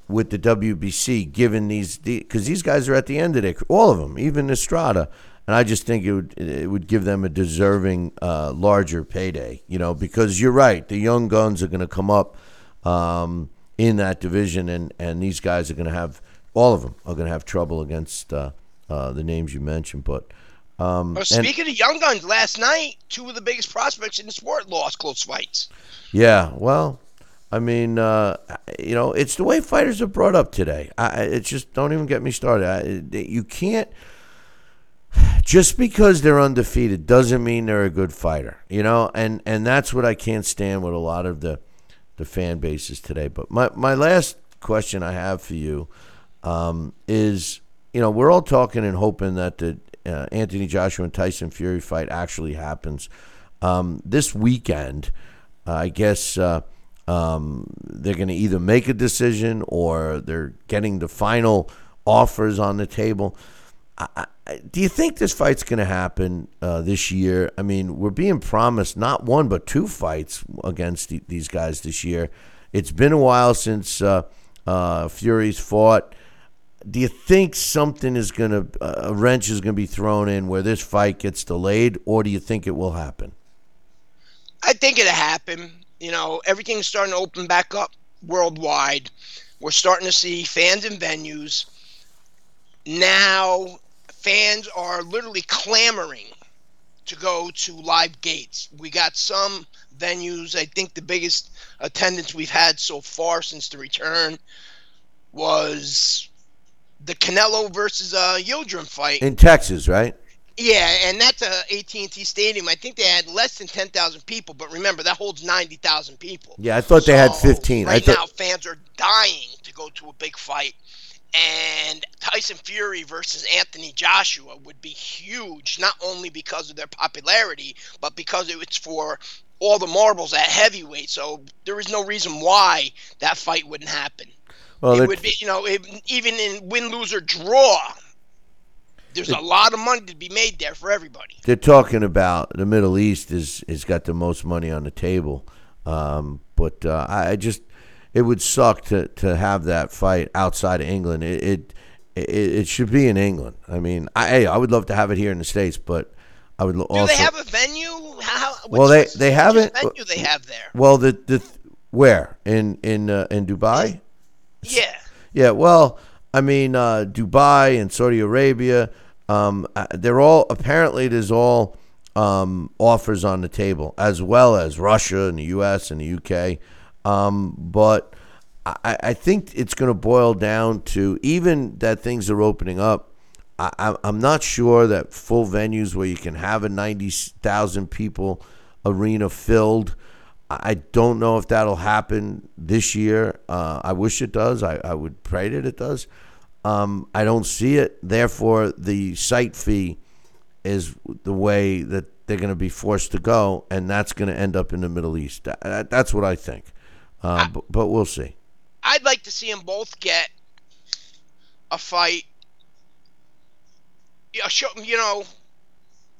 with the WBC, given these because these guys are at the end of it, all of them, even Estrada. And I just think it would it would give them a deserving uh, larger payday, you know, because you're right, the young guns are going to come up um, in that division, and, and these guys are going to have all of them are going to have trouble against uh, uh, the names you mentioned. But um, well, speaking and, of young guns, last night two of the biggest prospects in the sport lost close fights. Yeah, well, I mean, uh, you know, it's the way fighters are brought up today. I, it's just don't even get me started. I, you can't just because they're undefeated doesn't mean they're a good fighter. You know, and and that's what I can't stand with a lot of the the fan bases today. But my my last question I have for you um, is, you know, we're all talking and hoping that the uh, Anthony Joshua and Tyson Fury fight actually happens um, this weekend. Uh, I guess uh, um, they're going to either make a decision or they're getting the final offers on the table. I, I, do you think this fight's going to happen uh, this year? I mean, we're being promised not one but two fights against the, these guys this year. It's been a while since uh, Fury's fought do you think something is going to a wrench is going to be thrown in where this fight gets delayed, or do you think it will happen? I think it'll happen. You know, everything's starting to open back up worldwide. We're starting to see fans in venues. Now, fans are literally clamoring to go to live gates. We got some venues. I think the biggest attendance we've had so far since the return was the Canelo versus uh, Yildirim fight in Texas, right? Yeah, and that's a AT&T Stadium. I think they had less than ten thousand people, but remember that holds ninety thousand people. Yeah, I thought so they had fifteen. Right I thought... now, fans are dying to go to a big fight, and Tyson Fury versus Anthony Joshua would be huge, not only because of their popularity, but because it's for all the marbles at heavyweight. So there is no reason why that fight wouldn't happen. Well, it would be, you know, even in win, lose, or draw, there's it, a lot of money to be made there for everybody. They're talking about the Middle East is has got the most money on the table, um, but uh, I just it would suck to, to have that fight outside of England. It, it it, it should be in England. I mean, I hey, I would love to have it here in the states, but I would also. Do they have a venue? How, well, they they haven't. Venue they have there. Well, the the where in in uh, in Dubai. Yeah. Yeah. Well, I mean, uh, Dubai and Saudi Arabia. Um, uh, they're all apparently there's all um, offers on the table, as well as Russia and the U.S. and the U.K. Um, but I, I think it's going to boil down to even that things are opening up. I, I'm not sure that full venues where you can have a 90,000 people arena filled. I don't know if that'll happen this year. Uh, I wish it does. I, I would pray that it does. Um, I don't see it. Therefore, the site fee is the way that they're going to be forced to go, and that's going to end up in the Middle East. That, that's what I think. Uh, I, but, but we'll see. I'd like to see them both get a fight. A show, you know,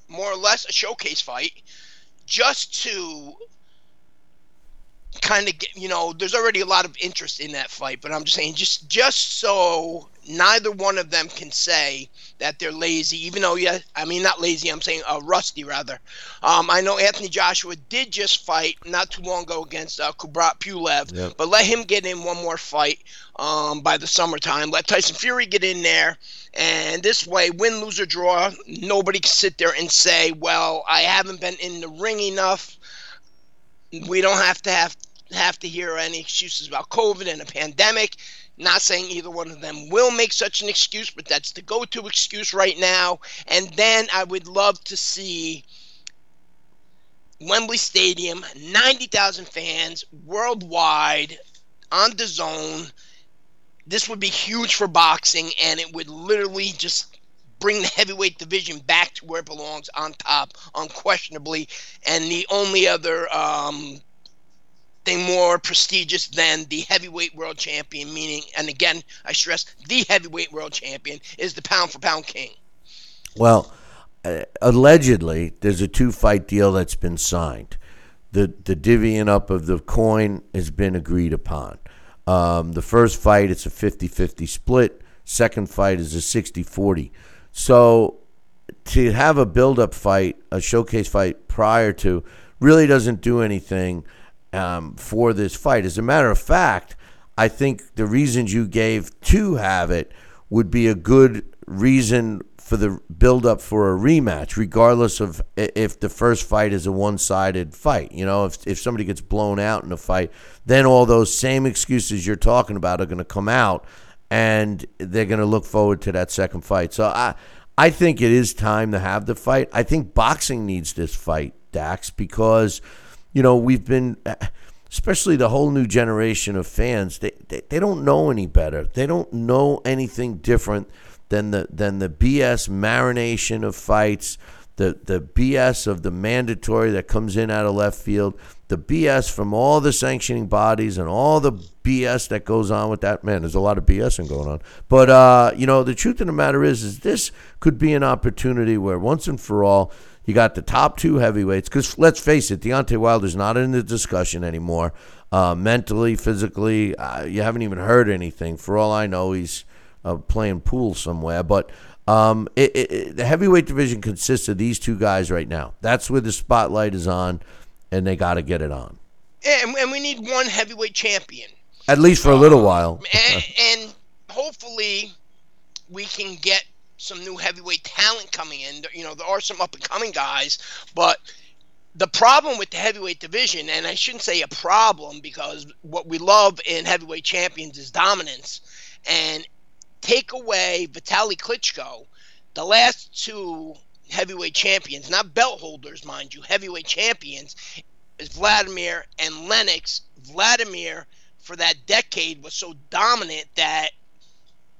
more or less a showcase fight, just to kind of get, you know, there's already a lot of interest in that fight, but I'm just saying, just just so neither one of them can say that they're lazy, even though, yeah, I mean, not lazy, I'm saying uh, rusty, rather. Um, I know Anthony Joshua did just fight not too long ago against uh, Kubrat Pulev, yep. but let him get in one more fight um, by the summertime. Let Tyson Fury get in there. And this way, win, lose, or draw, nobody can sit there and say, well, I haven't been in the ring enough. We don't have to have have to hear any excuses about COVID and a pandemic. Not saying either one of them will make such an excuse, but that's the go to excuse right now. And then I would love to see Wembley Stadium, 90,000 fans worldwide on the zone. This would be huge for boxing, and it would literally just bring the heavyweight division back to where it belongs on top, unquestionably. And the only other um, thing more prestigious than the heavyweight world champion, meaning, and again, I stress, the heavyweight world champion is the pound for pound king. Well, uh, allegedly, there's a two fight deal that's been signed. The, the divvying up of the coin has been agreed upon. Um, the first fight, it's a 50 50 split. Second fight is a 60 40. So to have a build up fight, a showcase fight prior to, really doesn't do anything um, for this fight. As a matter of fact, I think the reasons you gave to have it would be a good reason for the build up for a rematch, regardless of if the first fight is a one sided fight. You know, if, if somebody gets blown out in a fight, then all those same excuses you're talking about are going to come out and they're going to look forward to that second fight. So I, I think it is time to have the fight. I think boxing needs this fight, Dax, because you know, we've been, especially the whole new generation of fans, they, they, they don't know any better. They don't know anything different than the than the BS marination of fights, the the BS of the mandatory that comes in out of left field, the BS from all the sanctioning bodies and all the BS that goes on with that. Man, there's a lot of BSing going on. But uh, you know, the truth of the matter is, is this could be an opportunity where once and for all you got the top two heavyweights. Because let's face it, Deontay Wilder's not in the discussion anymore. Uh, mentally, physically, uh, you haven't even heard anything. For all I know, he's uh, playing pool somewhere. But um, it, it, the heavyweight division consists of these two guys right now. That's where the spotlight is on, and they got to get it on. And, and we need one heavyweight champion. At least for a little while. and, and hopefully we can get some new heavyweight talent coming in. You know, there are some up and coming guys, but the problem with the heavyweight division, and I shouldn't say a problem because what we love in heavyweight champions is dominance. And take away Vitaly Klitschko, the last two heavyweight champions, not belt holders, mind you, heavyweight champions, is Vladimir and Lennox. Vladimir, for that decade, was so dominant that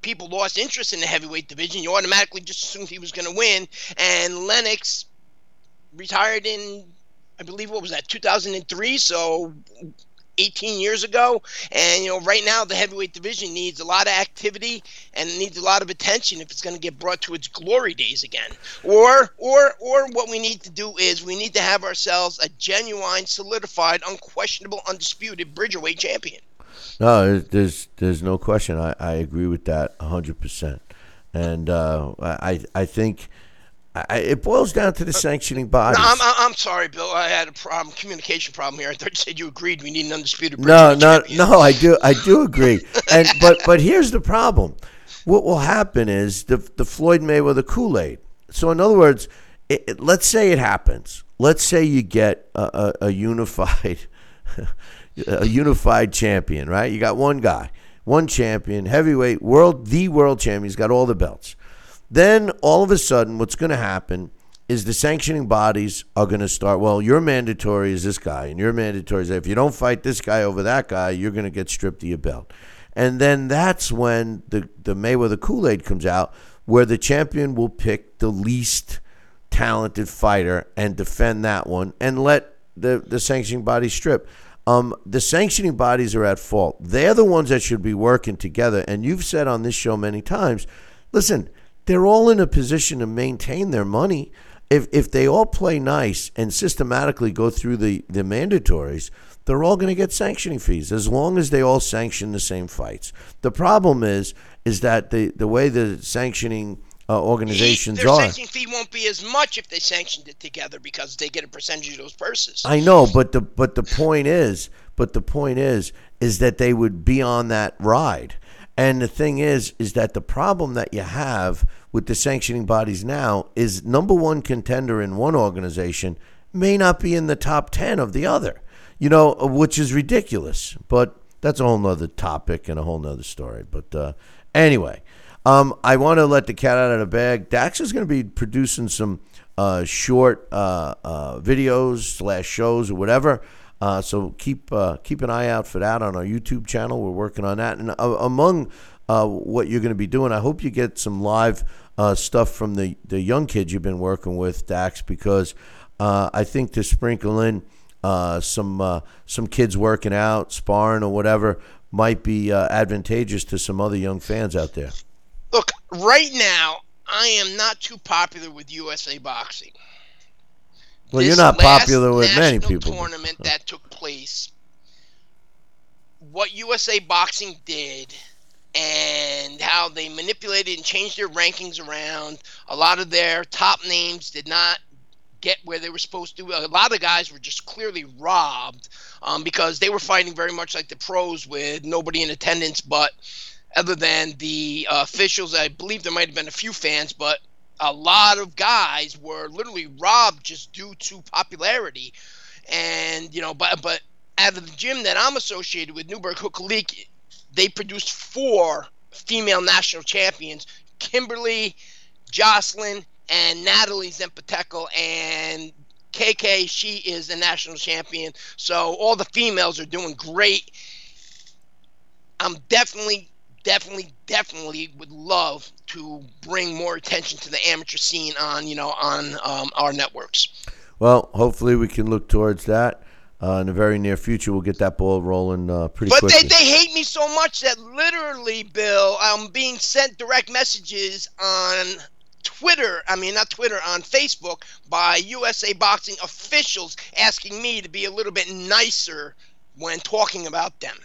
people lost interest in the heavyweight division. You automatically just assumed he was going to win. And Lennox retired in, I believe, what was that, 2003? So 18 years ago. And, you know, right now the heavyweight division needs a lot of activity and needs a lot of attention if it's going to get brought to its glory days again. Or, or, or what we need to do is we need to have ourselves a genuine, solidified, unquestionable, undisputed Bridgerweight champion. No, there's there's no question. I, I agree with that hundred percent, and uh, I I think I, it boils down to the sanctioning body. No, I'm, I'm sorry, Bill. I had a problem, communication problem here. I thought you said you agreed we need an undisputed. No, no, champion. no. I do, I do agree. and but but here's the problem. What will happen is the the Floyd Mayweather Kool Aid. So in other words, it, it, let's say it happens. Let's say you get a, a, a unified a unified champion, right? You got one guy, one champion, heavyweight, world, the world champion. He's got all the belts. Then all of a sudden, what's going to happen is the sanctioning bodies are going to start. Well, your mandatory is this guy, and your mandatory is if you don't fight this guy over that guy, you're going to get stripped of your belt. And then that's when the the Mayweather Kool Aid comes out, where the champion will pick the least talented fighter and defend that one, and let the the sanctioning body strip. Um, the sanctioning bodies are at fault. They're the ones that should be working together. And you've said on this show many times, listen, they're all in a position to maintain their money. If if they all play nice and systematically go through the, the mandatories, they're all going to get sanctioning fees as long as they all sanction the same fights. The problem is is that the the way the sanctioning uh, organizations their are. Their sanction fee won't be as much if they sanctioned it together because they get a percentage of those purses. I know, but the but the point is, but the point is, is that they would be on that ride. And the thing is, is that the problem that you have with the sanctioning bodies now is number one contender in one organization may not be in the top ten of the other. You know, which is ridiculous. But that's a whole nother topic and a whole nother story. But uh, anyway. Um, I want to let the cat out of the bag. Dax is going to be producing some uh, short uh, uh, videos slash shows or whatever. Uh, so keep uh, keep an eye out for that on our YouTube channel. We're working on that. And uh, among what you're going to be doing, I hope you get some live stuff from the, the young kids you've been working with, Dax, because I think to sprinkle in some some kids working out, sparring or whatever might be advantageous to some other young fans out there. Right now, I am not too popular with USA Boxing. Well, this you're not popular with many people. tournament that took place, what USA Boxing did and how they manipulated and changed their rankings around. A lot of their top names did not get where they were supposed to. A lot of guys were just clearly robbed um, because they were fighting very much like the pros with nobody in attendance but other than the uh, officials. I believe there might have been a few fans, but a lot of guys were literally robbed just due to popularity. And you know, but but out of the gym that I'm associated with, Newburgh League, they produced four female national champions: Kimberly, Jocelyn, and Natalie Zempotenko. And KK, she is a national champion. So all the females are doing great. I'm definitely definitely, definitely would love to bring more attention to the amateur scene on, you know, on um, our networks. Well, hopefully we can look towards that. Uh, in the very near future, we'll get that ball rolling uh, pretty but quickly. But they, they hate me so much that literally, Bill, I'm being sent direct messages on Twitter, I mean, not Twitter, on Facebook by USA Boxing officials asking me to be a little bit nicer when talking about them.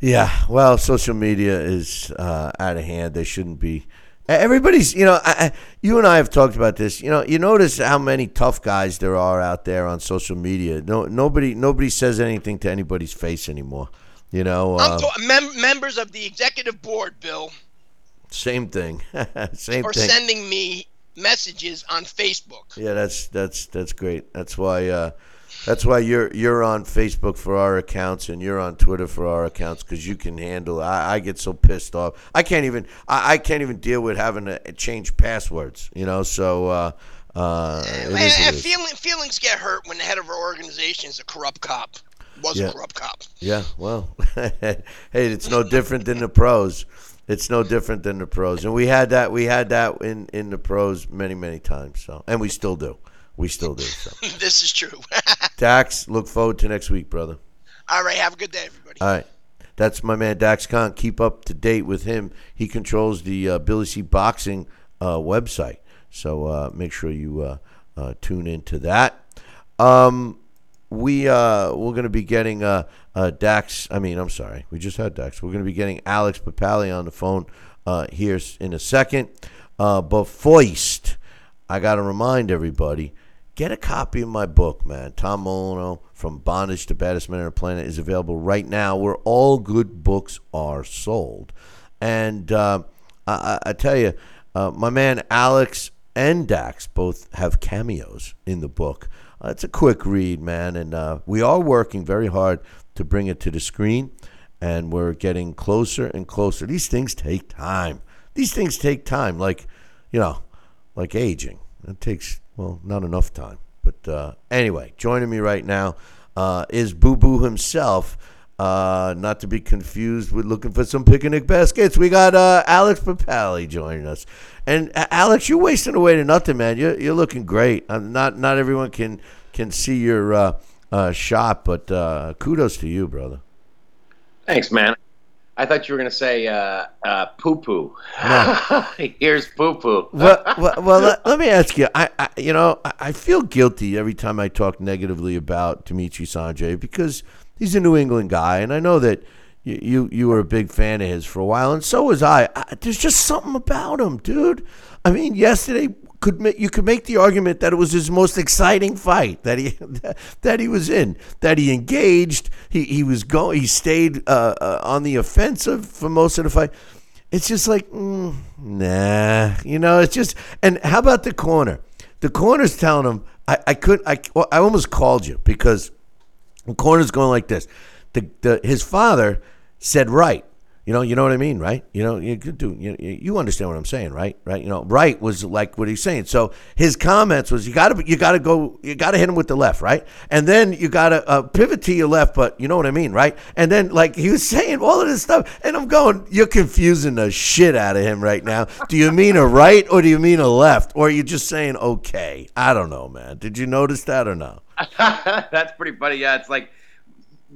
Yeah, well, social media is uh, out of hand. They shouldn't be. Everybody's, you know, I, you and I have talked about this. You know, you notice how many tough guys there are out there on social media. No, nobody, nobody says anything to anybody's face anymore. You know, I'm uh, ta- mem- members of the executive board, Bill, same thing, same thing. sending me messages on Facebook. Yeah, that's that's that's great. That's why uh, that's why you're you're on Facebook for our accounts and you're on Twitter for our accounts because you can handle. I, I get so pissed off. I can't even I, I can't even deal with having to change passwords. You know, so. Uh, uh, it And, is what it and feeling, feelings get hurt when the head of our organization is a corrupt cop. Was Yeah. a corrupt cop. Yeah, well, hey, it's no different than the pros. It's no different than the pros, and we had that. We had that in in the pros many many times. So, and we still do. We still do. So, this is true. Dax, look forward to next week, brother. All right, have a good day, everybody. All right. That's my man Dax Khan. Keep up to date with him. He controls the uh, Billy C Boxing uh, website. So uh, make sure you uh, uh, tune into that. Um, we uh, we're going to be getting uh, uh, Dax. I mean, I'm sorry, we just had Dax. We're going to be getting Alex Papali on the phone uh, here in a second. Uh, but first, I got to remind everybody get a copy of my book, man. Tom Molineaux from Bondage to Baddest Man on the Planet is available right now where all good books are sold. And uh, I, I, tell you, uh, my man Alex and Dax both have cameos in the book. Uh, it's a quick read, man, and uh, we are working very hard to bring it to the screen, and we're getting closer and closer. These things take time. These things take time, like you know, like aging. It takes well, not enough time. But uh, anyway, joining me right now uh, is Boo Boo himself. Uh, not to be confused with looking for some picnic baskets. We got uh, Alex Papali joining us, and Alex, you're wasting away to nothing, man. You're you're looking great. Uh, not not everyone can can see your uh, shot, but kudos to you, brother. Thanks, man. I thought you were going to say uh, uh, poo poo. Here's poo poo. well, well, well let, let me ask you. I, I you know, I, I feel guilty every time I talk negatively about Demetrius Andrade because he's a New England guy, and I know that you you, you were a big fan of his for a while, and so was I. I there's just something about him, dude. I mean, yesterday could you could make the argument that it was his most exciting fight that he that he was in, that he engaged, he he was going, he stayed uh, uh, on the offensive for most of the fight. It's just like, mm, nah, you know. It's just, and how about the corner? The corner's telling him, I, I couldn't, I, well, I almost called you because the corner's going like this. The, the his father said right. You know, you know what I mean, right? You know, you do. You, you understand what I'm saying, right? Right? You know, right was like what he's saying. So his comments was, you got to, you got to go, you got to hit him with the left, right? And then you got to uh, pivot to your left, but you know what I mean, right? And then like he was saying all of this stuff, and I'm going, you're confusing the shit out of him right now. Do you mean a right or do you mean a left, or are you just saying okay? I don't know, man. Did you notice that or no? That's pretty funny. Yeah, it's like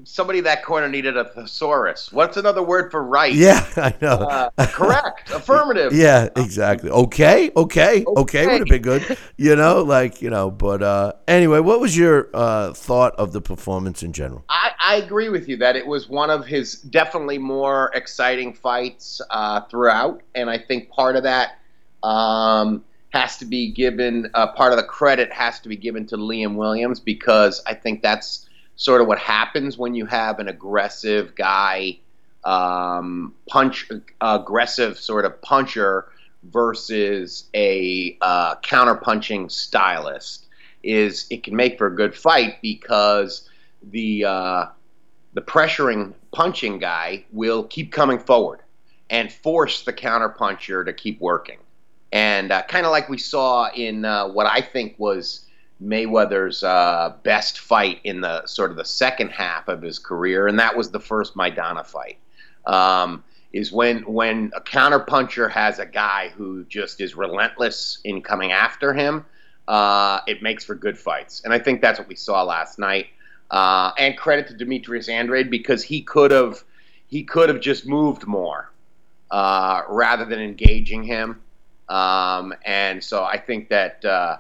somebody that corner needed a thesaurus. What's another word for right? Yeah, I know. Uh, correct. Affirmative. Yeah, exactly. Okay, okay, okay, would have been good. You know, like you know. But uh, anyway, what was your uh, thought of the performance in general? I, I agree with you that it was one of his definitely more exciting fights uh, throughout, and I think part of that um, has to be given. Uh, part of the credit has to be given to Liam Williams because I think that's sort of what happens when you have an aggressive guy, um, punch, aggressive sort of puncher versus a uh, counter-punching stylist. Is it can make for a good fight because the uh, the pressuring punching guy will keep coming forward and force the counterpuncher to keep working. And uh, kind of like we saw in uh, what I think was Mayweather's uh, best fight in the sort of the second half of his career, and that was the first Maidana fight. Um, is when when a counterpuncher has a guy who just is relentless in coming after him, uh, it makes for good fights. And I think that's what we saw last night. Uh, and credit to Demetrius Andrade because he could have he could have just moved more uh, rather than engaging him. Um, and so I think that uh,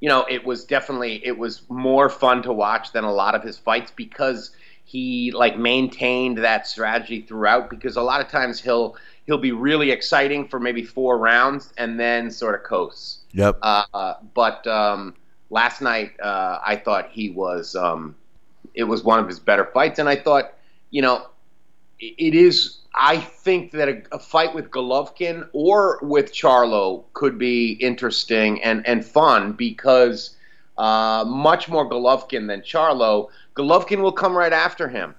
you know it was definitely it was more fun to watch than a lot of his fights because he like maintained that strategy throughout because a lot of times he'll he'll be really exciting for maybe four rounds and then sort of coasts. Yep. Uh, but um, last night uh, I thought he was um, it was one of his better fights, and I thought you know it, is. I think that a, a, fight with Golovkin or with Charlo could be interesting and, and fun because uh, much more Golovkin than Charlo. Golovkin will come right after him,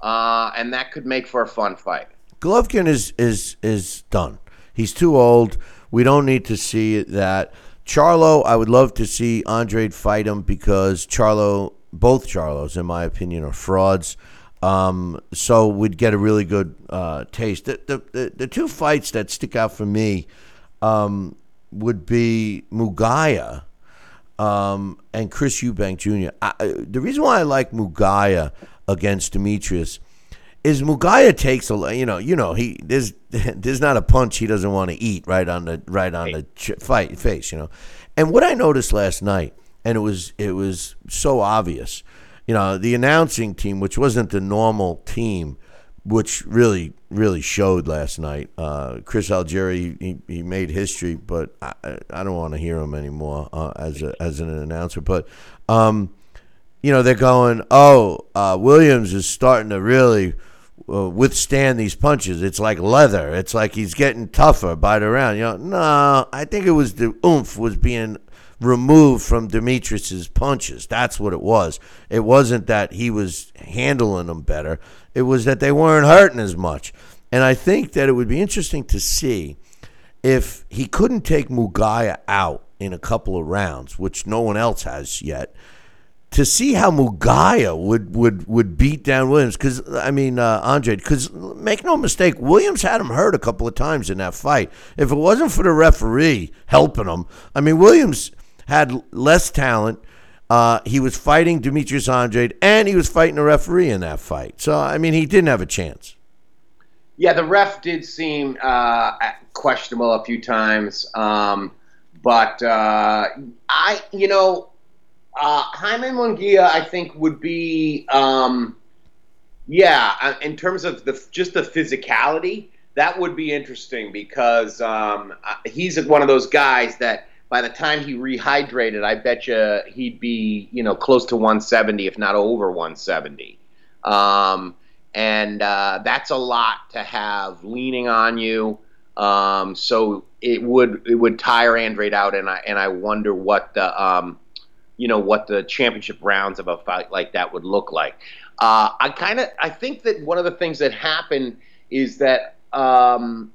uh, and that could make for a fun fight. Golovkin is is is done. He's too old. We don't need to see that. Charlo, I would love to see Andre fight him because Charlo, both Charlos, in my opinion, are frauds. Um, so we'd get a really good uh, taste. The, the, the, the, two fights that stick out for me um, would be Munguia um, and Chris Eubank Jr. I, the reason why I like Munguia against Demetrius is Munguia takes a you know you know he there's there's not a punch he doesn't want to eat right on the right on the fight face you know, and what I noticed last night and it was it was so obvious, you know the announcing team which wasn't the normal team, which really really showed last night. Uh, Chris Algieri he, he made history, but I, I don't want to hear him anymore uh, as a, as an announcer, but. Um, you know, they're going, oh, uh, Williams is starting to really uh, withstand these punches. It's like leather. It's like he's getting tougher by the round. You know, no, I think it was the oomph was being removed from Demetrius's punches. That's what it was. It wasn't that he was handling them better. It was that they weren't hurting as much. And I think that it would be interesting to see if he couldn't take Munguia out in a couple of rounds, which no one else has yet to see how Munguia would would would beat down Williams because I mean uh, Andre because make no mistake Williams had him hurt a couple of times in that fight. If it wasn't for the referee helping him, I mean Williams had less talent. Uh, he was fighting Demetrius Andrade and he was fighting a referee in that fight. So I mean he didn't have a chance. Yeah, the ref did seem uh, questionable a few times, um, but uh, I you know uh, Jaime Munguia, I think, would be, um, yeah, uh, in terms of the just the physicality, that would be interesting because um, uh, he's one of those guys that by the time he rehydrated, I bet you he'd be, you know, close to 170, if not over 170. Um, and uh, that's a lot to have leaning on you. Um, so it would it would tire Andrade out, and I and I wonder what the um, you know what the championship rounds of a fight like that would look like. Uh, I kind of I think that one of the things that happened is that um,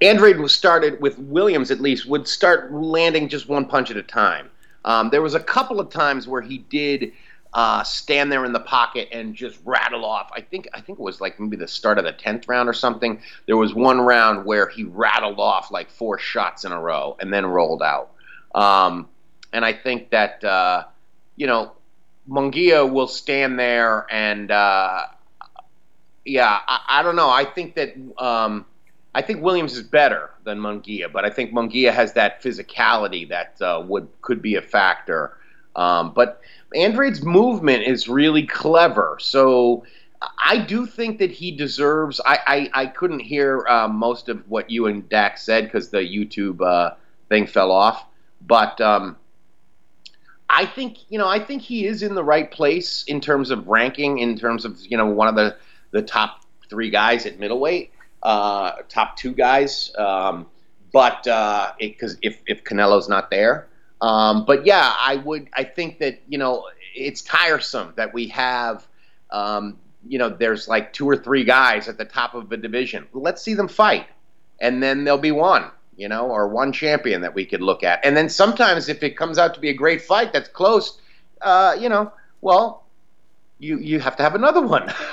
Andrade was started with Williams at least would start landing just one punch at a time. Um, there was a couple of times where he did uh, stand there in the pocket and just rattle off. I think I think it was like maybe the start of the tenth round or something. There was one round where he rattled off like four shots in a row and then rolled out. Um, and I think that, uh, you know, Munguia will stand there and, uh, yeah, I, I, don't know. I think that um, I think Williams is better than Munguia, but I think Munguia has that physicality that uh, would could be a factor. Um, but Andrade's movement is really clever, so I do think that he deserves. I I, I couldn't hear uh, most of what you and Dax said because the YouTube uh, thing fell off. But um, I think you know I think he is in the right place in terms of ranking, in terms of you know one of the the top three guys at middleweight, uh, top two guys. Um, but because uh, if if Canelo's not there, um, but yeah, I would I think that you know it's tiresome that we have. Um, you know, there's like two or three guys at the top of the division. Let's see them fight, and then there'll be one you know, or one champion that we could look at. And then sometimes if it comes out to be a great fight that's close, uh, you know, well, you you have to have another one.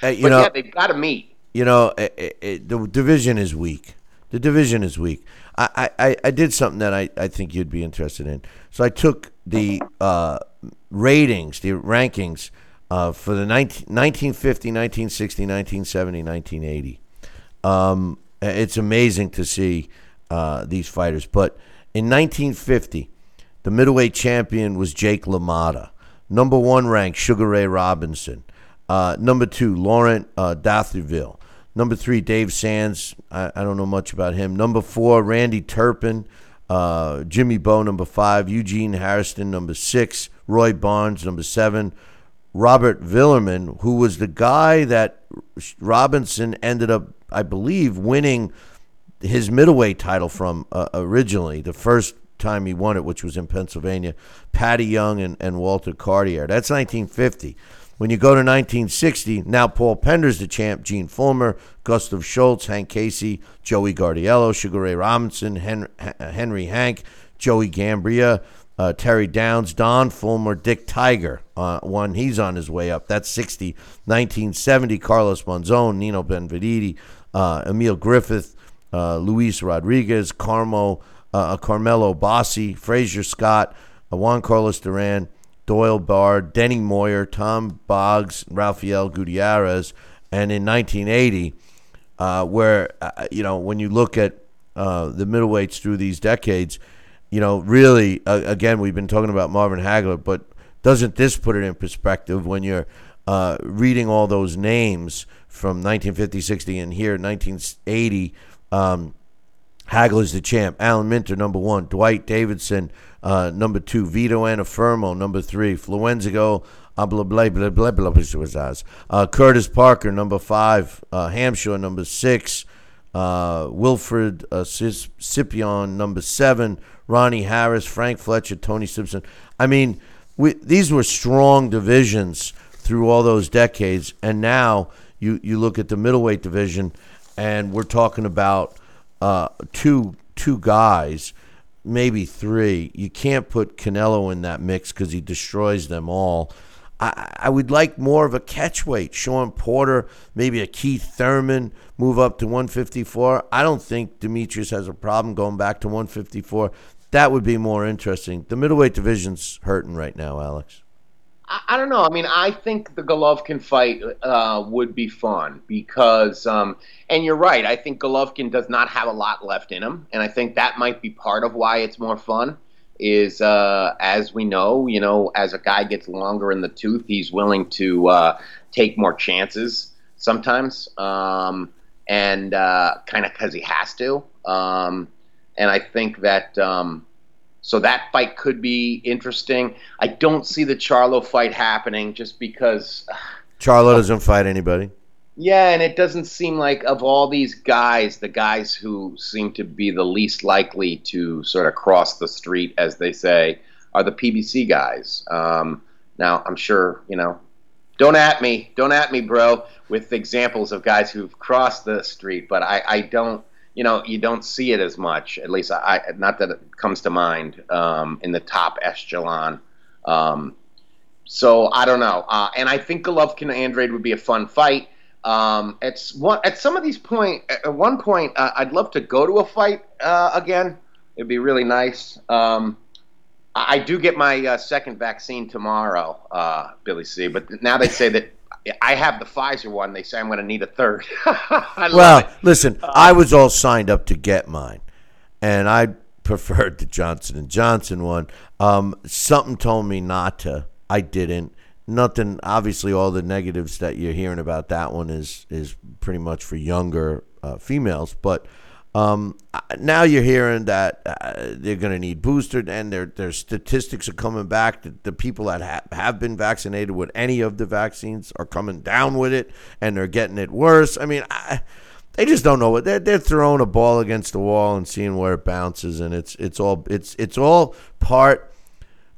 hey, you but know, yeah, they've got to meet. You know, it, it, it, the division is weak. The division is weak. I, I, I did something that I, I think you'd be interested in. So I took the uh, ratings, the rankings uh, for the 19, 1950, 1960, 1970, 1980. Um, it's amazing to see uh, these fighters. But in 1950, the middleweight champion was Jake LaMotta. Number one ranked Sugar Ray Robinson. Uh, number two, Laurent uh. Number three, Dave Sands. I, I, don't know much about him. Number four, Randy Turpin. Uh, Jimmy Bowe, number five. Eugene Hairston, number six. Roy Barnes, number seven. Robert Villemain, who was the guy that Robinson ended up, I believe, winning his middleweight title from uh, originally. The first time he won it, which was in Pennsylvania. Paddy Young and, and Walter Cartier. That's 1950. When you go to 1960, now Paul Pender's the champ, Gene Fullmer, Gustav Scholz, Hank Casey, Joey Giardello, Sugar Ray Robinson, Henry, Henry Hank, Joey Giambra, uh, Terry Downes, Don Fullmer, Dick Tiger, uh, one he's on his way up. That's 60. 1970, Carlos Monzon, Nino Benvenuti, uh, Emile Griffith, uh, Luis Rodriguez, Carmo, uh, Carmelo Bossi, Fraser Scott, uh, Juan Carlos Duran, Doyle Baird, Denny Moyer, Tom Boggs, Rafael Gutierrez, and in 1980, uh, where uh, you know when you look at uh, the middleweights through these decades, you know really uh, again we've been talking about Marvin Hagler, but doesn't this put it in perspective when you're uh, reading all those names from 1950, 60, and here 1980? Um, Hagler's the champ. Alan Minter, number one. Dwight Davidson, uh, number two. Vito Antuofermo, number three. Fluenzigo, uh, blah, blah, blah, blah, blah, blah, uh, Curtis Parker, number five. Uh, Hamsho, number six. Uh, Wilfred uh, Scipion, number seven. Ronnie Harris, Frank Fletcher, Tony Simpson. I mean, we, these were strong divisions through all those decades. And now you, you look at the middleweight division, and we're talking about – uh, two two guys, maybe three. You can't put Canelo in that mix because he destroys them all. I, I would like more of a catch weight. Shawn Porter, maybe a Keith Thurman, move up to 154. I don't think Demetrius has a problem going back to 154. That would be more interesting. The middleweight division's hurting right now, Alex. I, don't know. I mean, I think the Golovkin fight uh, would be fun because, um, and you're right. I think Golovkin does not have a lot left in him, and I think that might be part of why it's more fun. Is uh, as we know, you know, as a guy gets longer in the tooth, he's willing to uh, take more chances sometimes, um, and uh, kind of because he has to. Um, and I think that um, so that fight could be interesting. I don't see the Charlo fight happening just because Charlo doesn't fight anybody. Yeah, and it doesn't seem like of all these guys, the guys who seem to be the least likely to sort of cross the street, as they say, are the PBC guys. Um, now, I'm sure you know. Don't at me, don't at me, bro, with examples of guys who've crossed the street, but I, I don't you know, you don't see it as much. At least I, not that it comes to mind um, in the top echelon. Um, so I don't know. Uh, and I think Golovkin and Andrade would be a fun fight. Um, it's one at some of these point. At one point, uh, I'd love to go to a fight uh, again. It'd be really nice. Um, I do get my uh, second vaccine tomorrow, uh, Billy C. But now they say that I have the Pfizer one. They say I'm going to need a third. well, listen, uh, I was all signed up to get mine, and I preferred the Johnson and Johnson one. Um, something told me not to. I didn't. Nothing. Obviously, all the negatives that you're hearing about that one is is pretty much for younger uh, females, but um, now you're hearing that uh, they're going to need boosted, and their their statistics are coming back. That the people that ha- have been vaccinated with any of the vaccines are coming down with it, and they're getting it worse. I mean, I, they just don't know what they're they're throwing a ball against the wall and seeing where it bounces, and it's it's all it's it's all part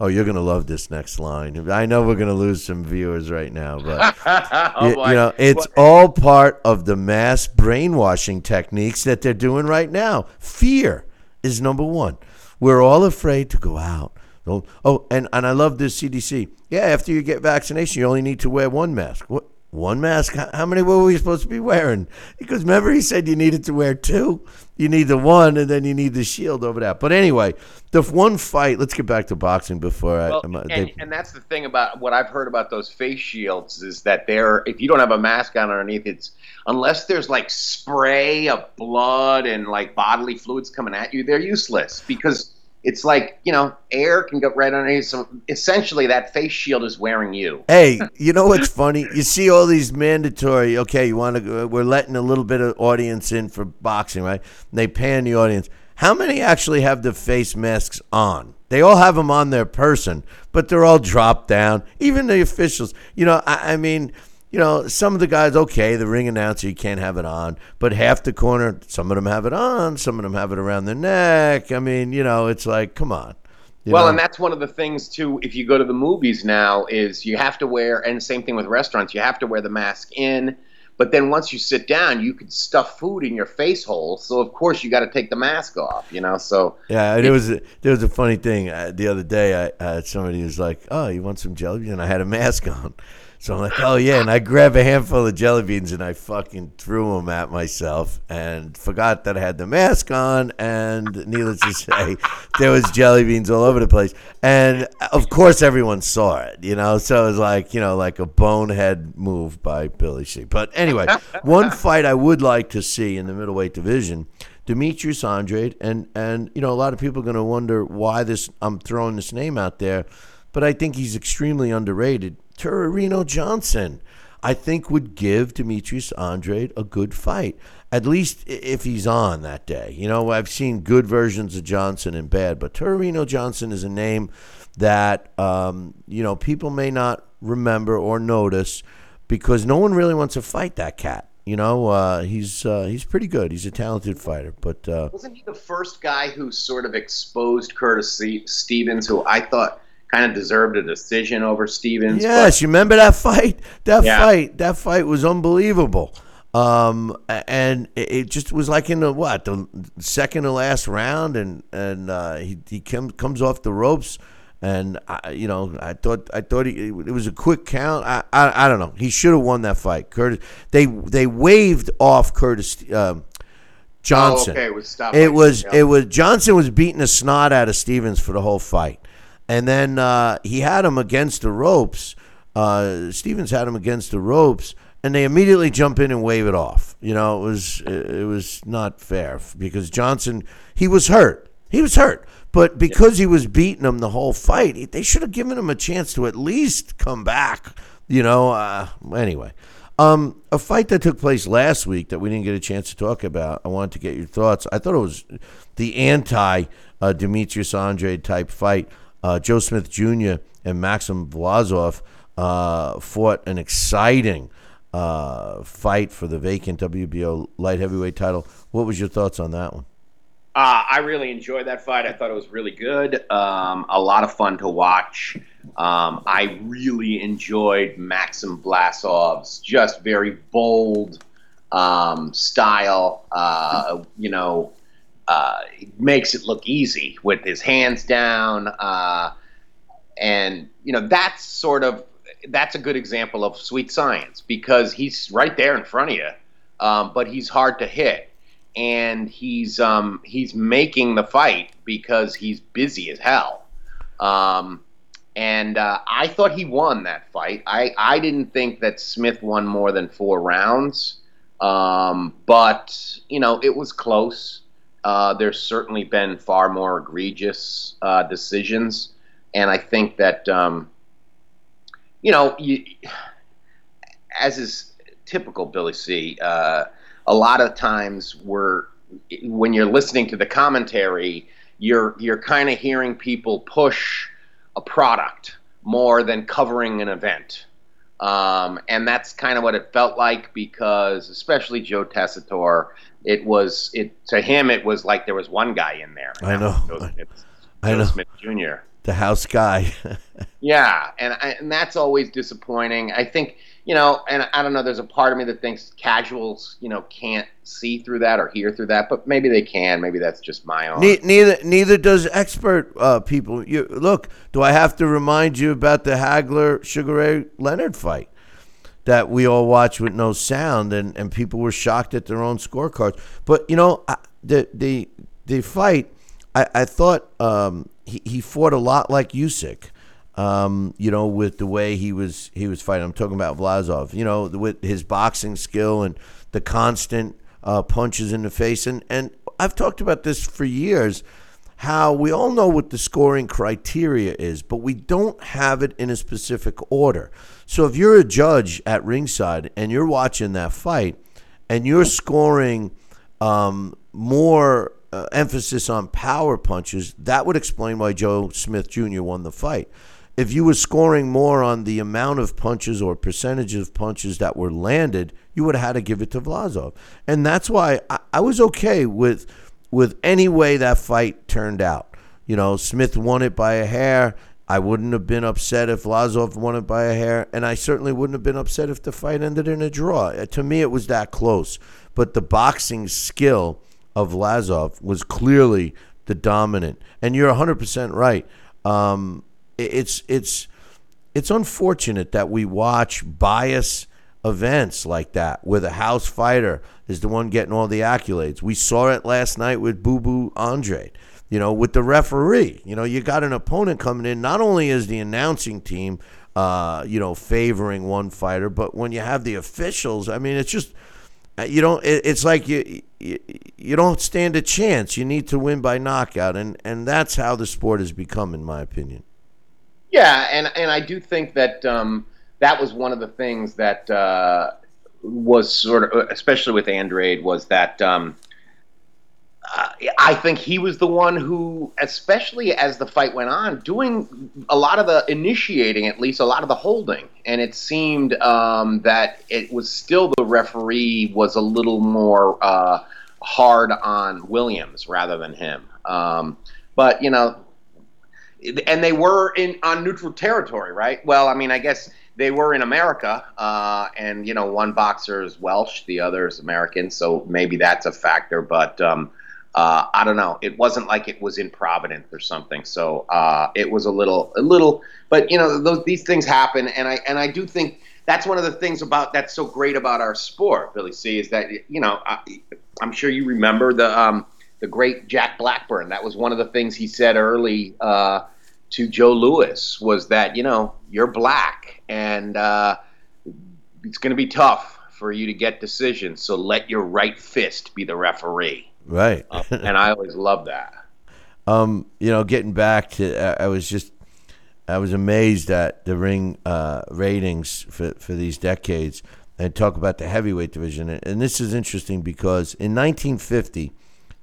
Oh, you're gonna love this next line. I know we're gonna lose some viewers right now, but oh, you, you, know it's all part of the mass brainwashing techniques that they're doing right now. Fear is number one. We're all afraid to go out. Oh, oh and, and I love this CDC. Yeah, after you get vaccination, you only need to wear one mask. What? One mask? How many were we supposed to be wearing? Because remember, he said you needed to wear two. You need the one, and then you need the shield over that. But anyway, the one fight. Let's get back to boxing before well, I. And, they, and that's the thing about what I've heard about those face shields is that they're if you don't have a mask on underneath, it's unless there's like spray of blood and like bodily fluids coming at you, they're useless because it's like you know, air can go right underneath. So essentially, that face shield is wearing you. Hey, you know what's funny? You see all these mandatory. Okay, you want to? Uh, we're letting a little bit of audience in for boxing, right? They pan the audience. How many actually have the face masks on? They all have them on their person, but they're all dropped down. Even the officials. You know, I, I mean you know, some of the guys, okay, the ring announcer, you can't have it on, but half the corner, some of them have it on, some of them have it around their neck. I mean, you know, it's like, come on. well, know? and that's one of the things too. If you go to the movies now, is you have to wear, and same thing with restaurants, you have to wear the mask in. But then once you sit down, you could stuff food in your face hole. So of course you got to take the mask off, you know. So yeah, it, it was a, there was a funny thing uh, the other day. I uh, somebody was like, "Oh, you want some jelly?" And I had a mask on. So I'm like, oh yeah, and I grab a handful of jelly beans and I fucking threw them at myself and forgot that I had the mask on. And needless to say, there was jelly beans all over the place. And uh, of course, everyone saw it, you know. So it was like, you know, like a bonehead move by Billy C. But anyway, one fight I would like to see in the middleweight division. Demetrius Andrade, and and you know a lot of people are going to wonder why this. I'm throwing this name out there, but I think he's extremely underrated. Tureano Johnson, I think would give Demetrius Andrade a good fight. At least if he's on that day. You know, I've seen good versions of Johnson and bad, but Tureano Johnson is a name that um, you know people may not remember or notice because no one really wants to fight that cat. You know, uh, he's uh, he's pretty good. He's a talented fighter, but uh, wasn't he the first guy who sort of exposed Curtis Stevens, who I thought kind of deserved a decision over Stevens. Yes, but, you remember that fight? That yeah. fight, that fight was unbelievable. Um, and it just was like in the what the second to last round, and and uh, he he comes comes off the ropes, and I, you know I thought I thought he, it was a quick count. I I, I don't know. He should have won that fight. Curtis they they waved off Curtis. Um, Johnson. Oh, okay, it was It was it was Johnson was beating the snot out of Stevens for the whole fight and then uh, he had him against the ropes. Uh, Stevens had him against the ropes, and they immediately jump in and wave it off. You know, it was it was not fair because Johnson he was hurt. He was hurt, but because he was beating him the whole fight, they should have given him a chance to at least come back. You know. Uh, anyway. Um, a fight that took place last week that we didn't get a chance to talk about. I wanted to get your thoughts. I thought it was the anti uh, Demetrius Andrade type fight uh, Joe Smith Jr. and Maxim Vlasov uh, fought an exciting uh, fight for the vacant WBO light heavyweight title. What was your thoughts on that one? Uh, I really enjoyed that fight. I thought it was really good. Um, a lot of fun to watch. Um, I really enjoyed Maxim Vlasov's just very bold um, style. Uh, you know, uh, makes it look easy with his hands down, uh, and you know that's sort of that's a good example of sweet science because he's right there in front of you, um, but he's hard to hit, and he's um, he's making the fight because he's busy as hell. Um, and uh, I thought he won that fight. I, I didn't think that Smith won more than four rounds, um, but you know it was close. Uh, there's certainly been far more egregious uh, decisions, and I think that um, you know, you, as is typical Billy C. Uh, a lot of times we're when you're listening to the commentary, you're you're kind of hearing people push a product more than covering an event. Um, and that's kind of what it felt like because, especially Joe Tessitore, it was it to him it was like there was one guy in there. I know. Joe I know. Smith Jr. The house guy. yeah, and and that's always disappointing. I think you know, and I don't know. There's a part of me that thinks casuals, you know, can't see through that or hear through that, but maybe they can. Maybe that's just my own. Ne- neither neither does expert uh, people. You look. Do I have to remind you about the Hagler Sugar Ray Leonard fight? that we all watched with no sound, and, and people were shocked at their own scorecards. But you know, the the the fight, I, I thought um, he he fought a lot like Usyk. Um, you know, with the way he was he was fighting. I'm talking about Vlasov. You know, with his boxing skill and the constant uh, punches in the face. And and I've talked about this for years. how we all know what the scoring criteria is, but we don't have it in a specific order. So if you're a judge at ringside and you're watching that fight and you're scoring um, more uh, emphasis on power punches, that would explain why Joe Smith Jr. won the fight. If you were scoring more on the amount of punches or percentage of punches that were landed, you would have had to give it to Vlasov. And that's why I, I was okay with with any way that fight turned out. You know, Smith won it by a hair. I wouldn't have been upset if Vlasov won it by a hair, and I certainly wouldn't have been upset if the fight ended in a draw. Uh, to me, it was that close. But the boxing skill of Vlasov was clearly the dominant. And you're 100% right. Um, it's it's it's unfortunate that we watch bias events like that where the house fighter is the one getting all the accolades. We saw it last night with Boo Boo Andre. You know, with the referee, you know, you got an opponent coming in. Not only is the announcing team, uh, you know, favoring one fighter, but when you have the officials, I mean, it's just uh, you don't. It, it's like you, you you don't stand a chance. You need to win by knockout, and and that's how the sport has become, in my opinion. Yeah, and and I do think that um, that was one of the things that uh, was sort of, especially with Andrade, was that um, I think he was the one who, especially as the fight went on, doing a lot of the initiating, at least a lot of the holding, and it seemed um, that it was still the referee was a little more uh, hard on Williams rather than him. Um, but you know, and they were in on neutral territory, right? Well, I mean, I guess they were in America, uh, and you know, one boxer is Welsh, the other is American, so maybe that's a factor. But um, uh, I don't know. It wasn't like it was in Providence or something, so uh, it was a little, a little. But you know, those, these things happen, and I and I do think that's one of the things about that's so great about our sport, Billy C, is that you know, I, am sure you remember the um, the great Jack Blackburn. That was one of the things he said early uh, to Joe Louis was that you know you're black and uh, it's going to be tough for you to get decisions. So let your right fist be the referee. Right. uh, and I always love that. Um, you know, getting back to, I was just, I was amazed at the ring uh, ratings for for these decades, and talk about the heavyweight division. And this is interesting because in 1950,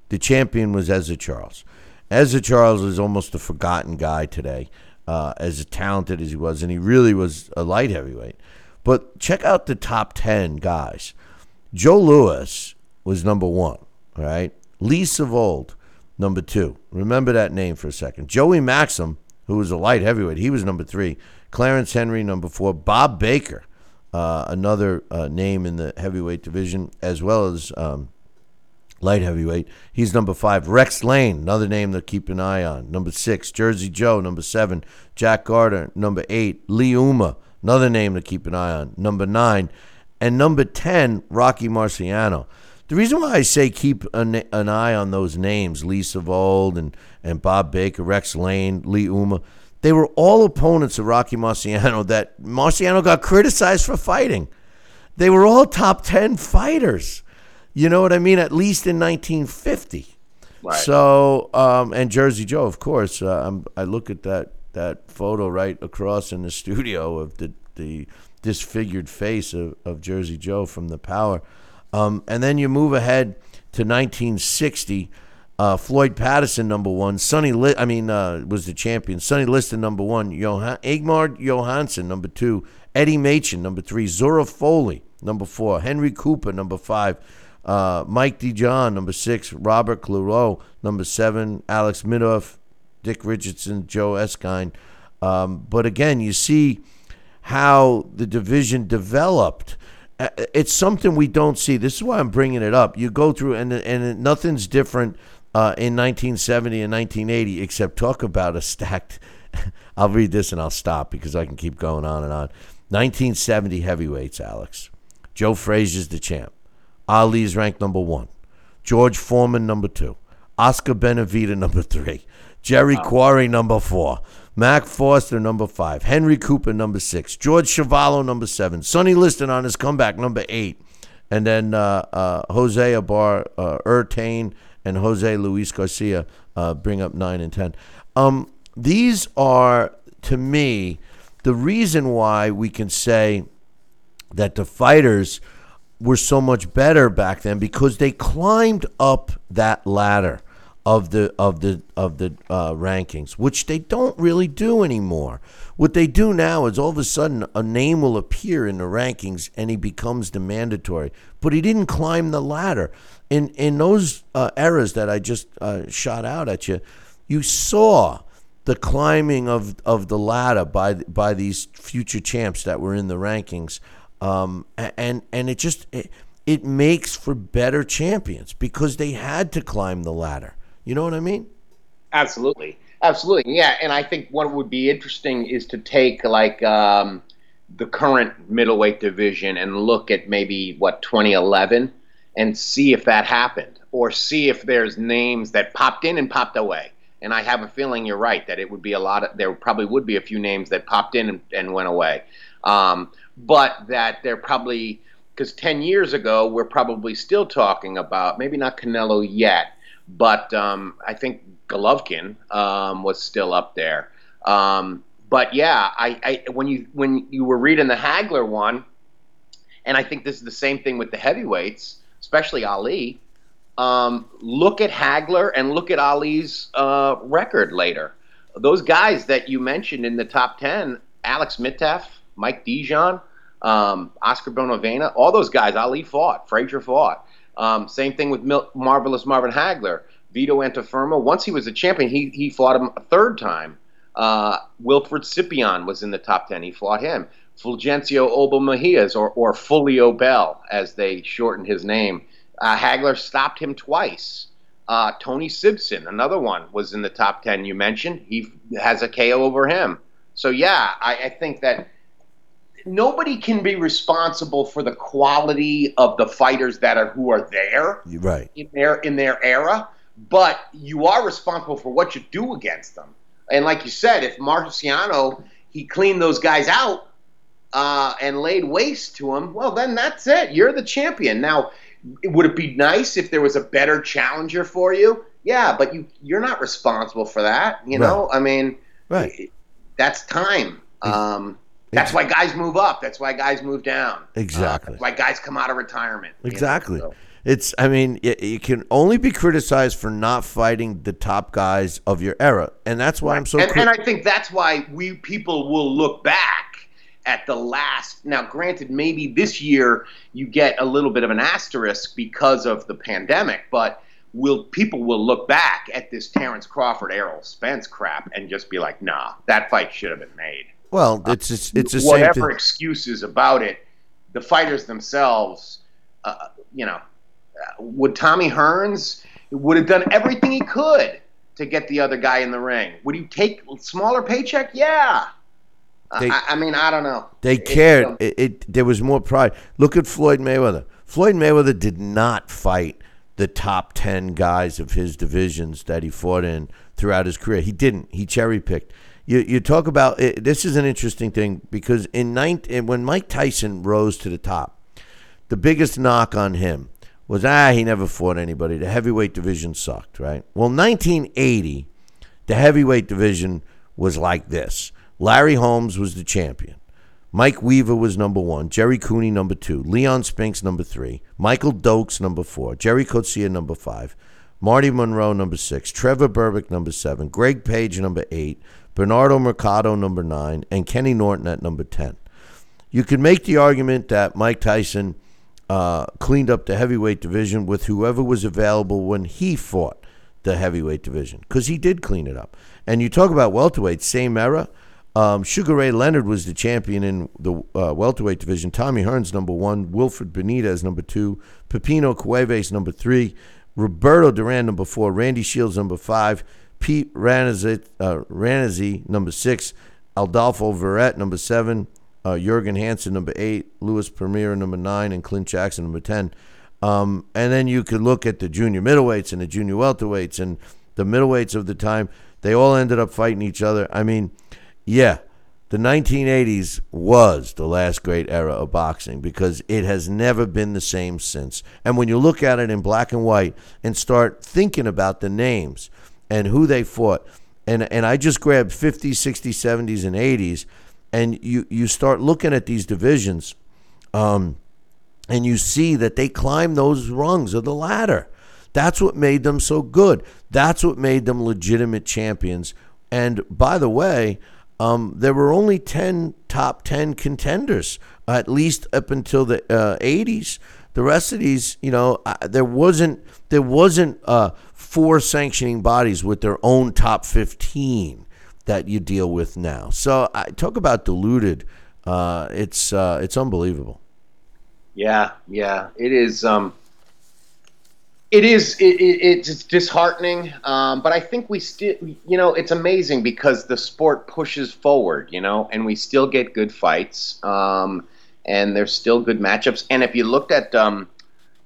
the champion was Ezzard Charles. Ezzard Charles is almost a forgotten guy today, uh, as talented as he was, and he really was a light heavyweight. But check out the top 10 guys. Joe Louis was number one, right? Lee Savold, number two. Remember that name for a second. Joey Maxim, who was a light heavyweight, he was number three. Clarence Henry, number four. Bob Baker, uh, another uh, name in the heavyweight division, as well as um, light heavyweight. He's number five. Rex Layne, another name to keep an eye on. Number six. Jersey Joe, number seven. Jack Gardner, number eight. Lee Oma, another name to keep an eye on. Number nine. And number 10, Rocky Marciano. The reason why I say keep an, an eye on those names, Lee Savold and, and Bob Baker, Rex Layne, Lee Oma, they were all opponents of Rocky Marciano that Marciano got criticized for fighting. They were all top 10 fighters. You know what I mean? At least in 1950. Right. So, um, and Jersey Joe, of course. Uh, i look at that that photo right across in the studio of the the disfigured face of, of Jersey Joe from the Power. Um, and then you move ahead to 1960. Uh, Floyd Patterson, number one. Sonny, Li- I mean, uh, was the champion. Sonny Liston, number one. Johan- Ingemar Johansson, number two. Eddie Machen, number three. Zora Folley, number four. Henry Cooper, number five. Uh, Mike DeJohn, number six. Robert Claro, number seven. Alex Miteff, Dick Richardson, Joe Erskine. Um, but again, you see how the division developed. Uh, it's something we don't see. This is why I'm bringing it up. You go through, and and nothing's different uh, in 1970 and 1980, except talk about a stacked. I'll read this and I'll stop because I can keep going on and on. 1970 heavyweights, Alex. Joe Frazier's the champ. Ali's ranked number one. George Foreman, number two. Oscar Benavidez, number three. Jerry wow. Quarry, number four. Mac Foster, number five. Henry Cooper, number six. George Chuvalo, number seven. Sonny Liston on his comeback, number eight. And then uh, uh, Jose Abar uh, Urtain and Jose Luis Garcia, uh, bring up nine and ten. Um, these are to me the reason why we can say that the fighters were so much better back then because they climbed up that ladder of the of the of the uh, rankings, which they don't really do anymore. What they do now is all of a sudden a name will appear in the rankings and he becomes the mandatory, but he didn't climb the ladder. In in those uh, eras that I just uh, shot out at you, you saw the climbing of, of the ladder by by these future champs that were in the rankings, um, and and it just it, it makes for better champions because they had to climb the ladder. You know what I mean? Absolutely, absolutely, yeah. And I think what would be interesting is to take like um, the current middleweight division and look at maybe what 2011 and see if that happened, or see if there's names that popped in and popped away. And I have a feeling you're right that it would be a lot of there probably would be a few names that popped in and, and went away, um, but that they're probably because 10 years ago we're probably still talking about maybe not Canelo yet, but um, I think Golovkin um, was still up there. Um, but yeah, I, I, when you when you were reading the Hagler one, and I think this is the same thing with the heavyweights, especially Ali. Um, look at Hagler and look at Ali's uh, record later. Those guys that you mentioned in the top ten, Alex Miteff, Mike DeJohn, um, Oscar Bonavena, all those guys, Ali fought, Frazier fought. Um, same thing with Mil- Marvelous Marvin Hagler. Vito Antuofermo, once he was a champion, he, he fought him a third time. Uh, Wilfred Scipion was in the top 10. He fought him. Fulgencio Obo Mejias, or, or Fulio Bell, as they shortened his name. Uh, Hagler stopped him twice. Uh, Tony Simpson, another one, was in the top 10 you mentioned. He has a KO over him. So, yeah, I, I think that nobody can be responsible for the quality of the fighters that are who are there right. in their in their era but you are responsible for what you do against them. And like you said if marciano he cleaned those guys out uh, and laid waste to them well then that's it. You're the champion. Now would it be nice if there was a better challenger for you? Yeah but you you're not responsible for that you know? Right. i mean right. that's time. Um, that's why guys move up. That's why guys move down. Exactly. Uh, that's why guys come out of retirement. you know, Exactly. so. It's. I mean, you, you can only be criticized for not fighting the top guys of your era, and that's why I'm so. and, cri- and I think that's why we people will look back at the last. Now, granted, maybe this year you get a little bit of an asterisk because of the pandemic, but will people will look back at this Terrence Crawford Errol Spence crap and just be like, nah, that fight should have been made. Well, it's it's, it's the same whatever thing. excuses about it, the fighters themselves, uh, you know, uh, would Tommy Hearns would have done everything he could to get the other guy in the ring? Would he take smaller paycheck? Yeah. Uh, They- I, I mean, I don't know. They It's, cared. um, It, it there was more pride. Look at Floyd Mayweather. Floyd Mayweather did not fight the top ten guys of his divisions that he fought in throughout his career. He didn't. He cherry picked. You, you talk about it, this is an interesting thing because in ninth when Mike Tyson rose to the top, the biggest knock on him was ah he never fought anybody. The heavyweight division sucked, right? Well, 1980, the heavyweight division was like this. Larry Holmes was the champion. Mike Weaver was number one. Jerry Cooney number two. Leon Spinks number three. Michael Dokes number four. Jerry Coetzee number five. Marty Monroe number six. Trevor Berbick number seven. Greg Page number eight. Bernardo Mercado number nine. And Kenny Norton at number ten. You could make the argument that Mike Tyson uh, cleaned up the heavyweight division with whoever was available when he fought the heavyweight division because he did clean it up. And you talk about welterweight, same era. Um, Sugar Ray Leonard was the champion in the uh, welterweight division. Tommy Hearns number one, Wilfred Benitez number two, Pipino Cuevas number three, Roberto Duran number four, Randy Shields number five, Pete Ranzany, uh, number six, Aldolfo Verrett number seven, uh, Jurgen Hansen number eight, Louis Premier number nine, and Clint Jackson number ten. Um, and then you could look at the junior middleweights and the junior welterweights and the middleweights of the time. They all ended up fighting each other. I mean, yeah, the 1980s was the last great era of boxing because it has never been the same since. And when you look at it in black and white and start thinking about the names, and who they fought. And and I just grabbed 50s, 60s, 70s, and 80s, and you you start looking at these divisions, um, and you see that they climbed those rungs of the ladder. That's what made them so good. That's what made them legitimate champions. And by the way, um, there were only 10 top 10 contenders, at least up until the uh, 80s. The rest of these, you know, there wasn't there wasn't uh, four sanctioning bodies with their own top 15 that you deal with now. So I talk about diluted. Uh, it's uh, it's unbelievable. Yeah, yeah, it is. Um, it is. It, it, it's disheartening, um, but I think we still, you know, it's amazing because the sport pushes forward, you know, and we still get good fights, um, and there's still good matchups. And if you looked at um,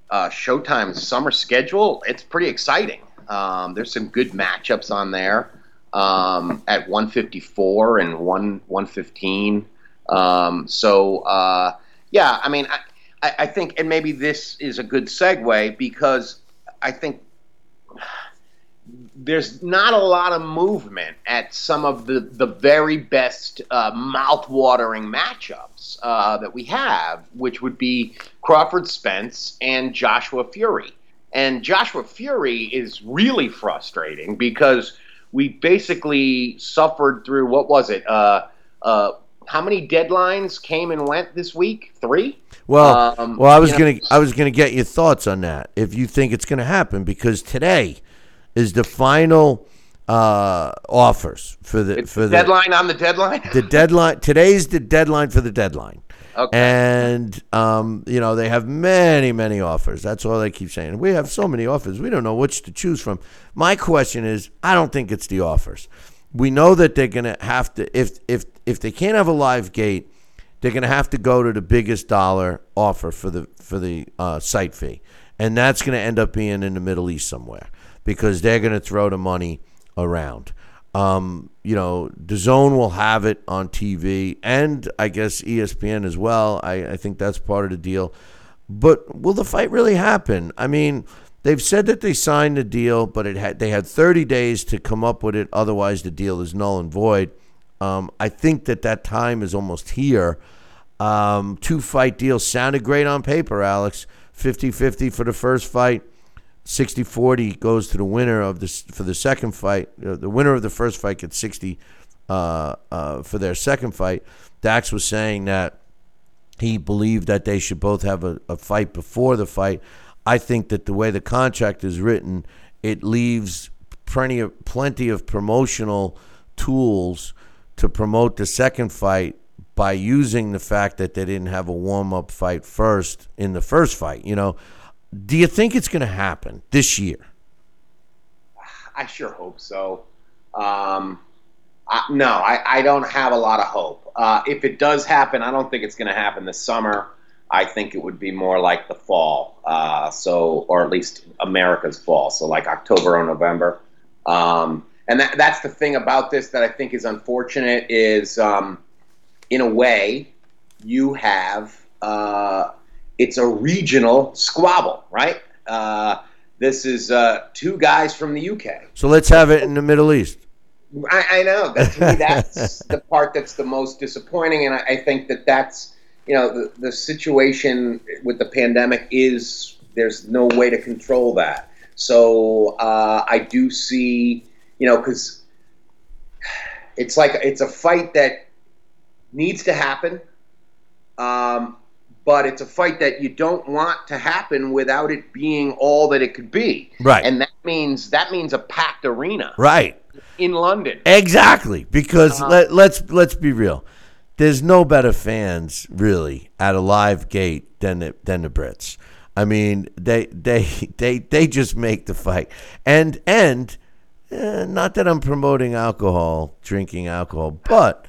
uh, Showtime's summer schedule, it's pretty exciting. Um, there's some good matchups on there um, at 154 and 1 115. Um, so uh, yeah, I mean, I, I think, and maybe this is a good segue because I think there's not a lot of movement at some of the, the very best uh, mouth-watering matchups uh, that we have, which would be Crawford Spence and Joshua Fury. And Joshua Fury is really frustrating because we basically suffered through what was it? Uh, uh, how many deadlines came and went this week? Three. Well, Um, well, I was gonna know- I was gonna get your thoughts on that. If you think it's gonna happen, because today is the final uh, offers for the It's for the deadline on the deadline. the deadline. Today's the deadline for the deadline. Okay. And um, you know they have many, many offers. That's all they keep saying. We have so many offers. We don't know which to choose from. My question is, I don't think it's the offers. We know that they're going to have to if if if they can't have a live gate, they're going to have to go to the biggest dollar offer for the for the uh, site fee, and that's going to end up being in the Middle East somewhere because they're going to throw the money around. Um, you know, DAZN will have it on TV, and I guess ESPN as well. I, I think that's part of the deal. But will the fight really happen? I mean, they've said that they signed the deal, but it had they had 30 days to come up with it. Otherwise, the deal is null and void. Um, I think that that time is almost here. Um, two fight deal sounded great on paper, Alex. 50 50 for the first fight. 60 40 goes to the winner of this for the second fight. Uh, the winner of the first fight gets 60 uh, uh, for their second fight. Dax was saying that he believed that they should both have a, a fight before the fight. I think that the way the contract is written, it leaves plenty of plenty of promotional tools to promote the second fight by using the fact that they didn't have a warm up fight first in the first fight. You know, do you think it's going to happen this year? I sure hope so. Um, I, no, I, I don't have a lot of hope. Uh, if it does happen, I don't think it's going to happen this summer. I think it would be more like the fall, uh, so or at least America's fall, so like October or November. Um, and that, that's the thing about this that I think is unfortunate is, um, in a way, you have uh, it's a regional squabble, right? Uh, this is uh, two guys from the UK. So let's have it in the Middle East. I, I know that to me that's the part that's the most disappointing, and I, I think that that's you know the, the situation with the pandemic is there's no way to control that. So uh, I do see you know because it's like it's a fight that needs to happen, um, but it's a fight that you don't want to happen without it being all that it could be. Right. and that means that means a packed arena Right. in London. Exactly, because Uh-huh. let, let's let's be real. There's no better fans really at a live gate than the, than the Brits. I mean, they they they they just make the fight. And and eh, not that I'm promoting alcohol, drinking alcohol, but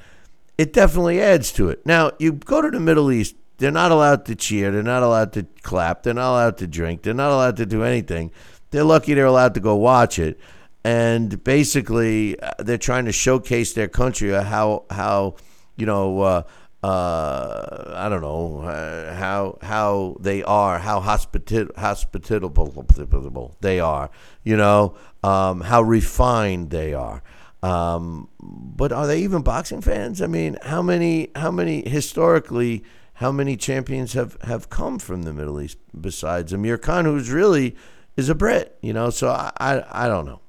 it definitely adds to it. Now, you go to the Middle East, they're not allowed to cheer, they're not allowed to clap, they're not allowed to drink, they're not allowed to do anything. They're lucky they're allowed to go watch it. And basically, uh, they're trying to showcase their country, how how you know uh, uh, I don't know uh, how how they are, how hospitable hospitable they are, you know, um, how refined they are. Um, but are they even boxing fans? I mean, how many how many historically how many champions have have come from the Middle East besides Amir Khan, who's really is a Brit, you know? So I I, I don't know.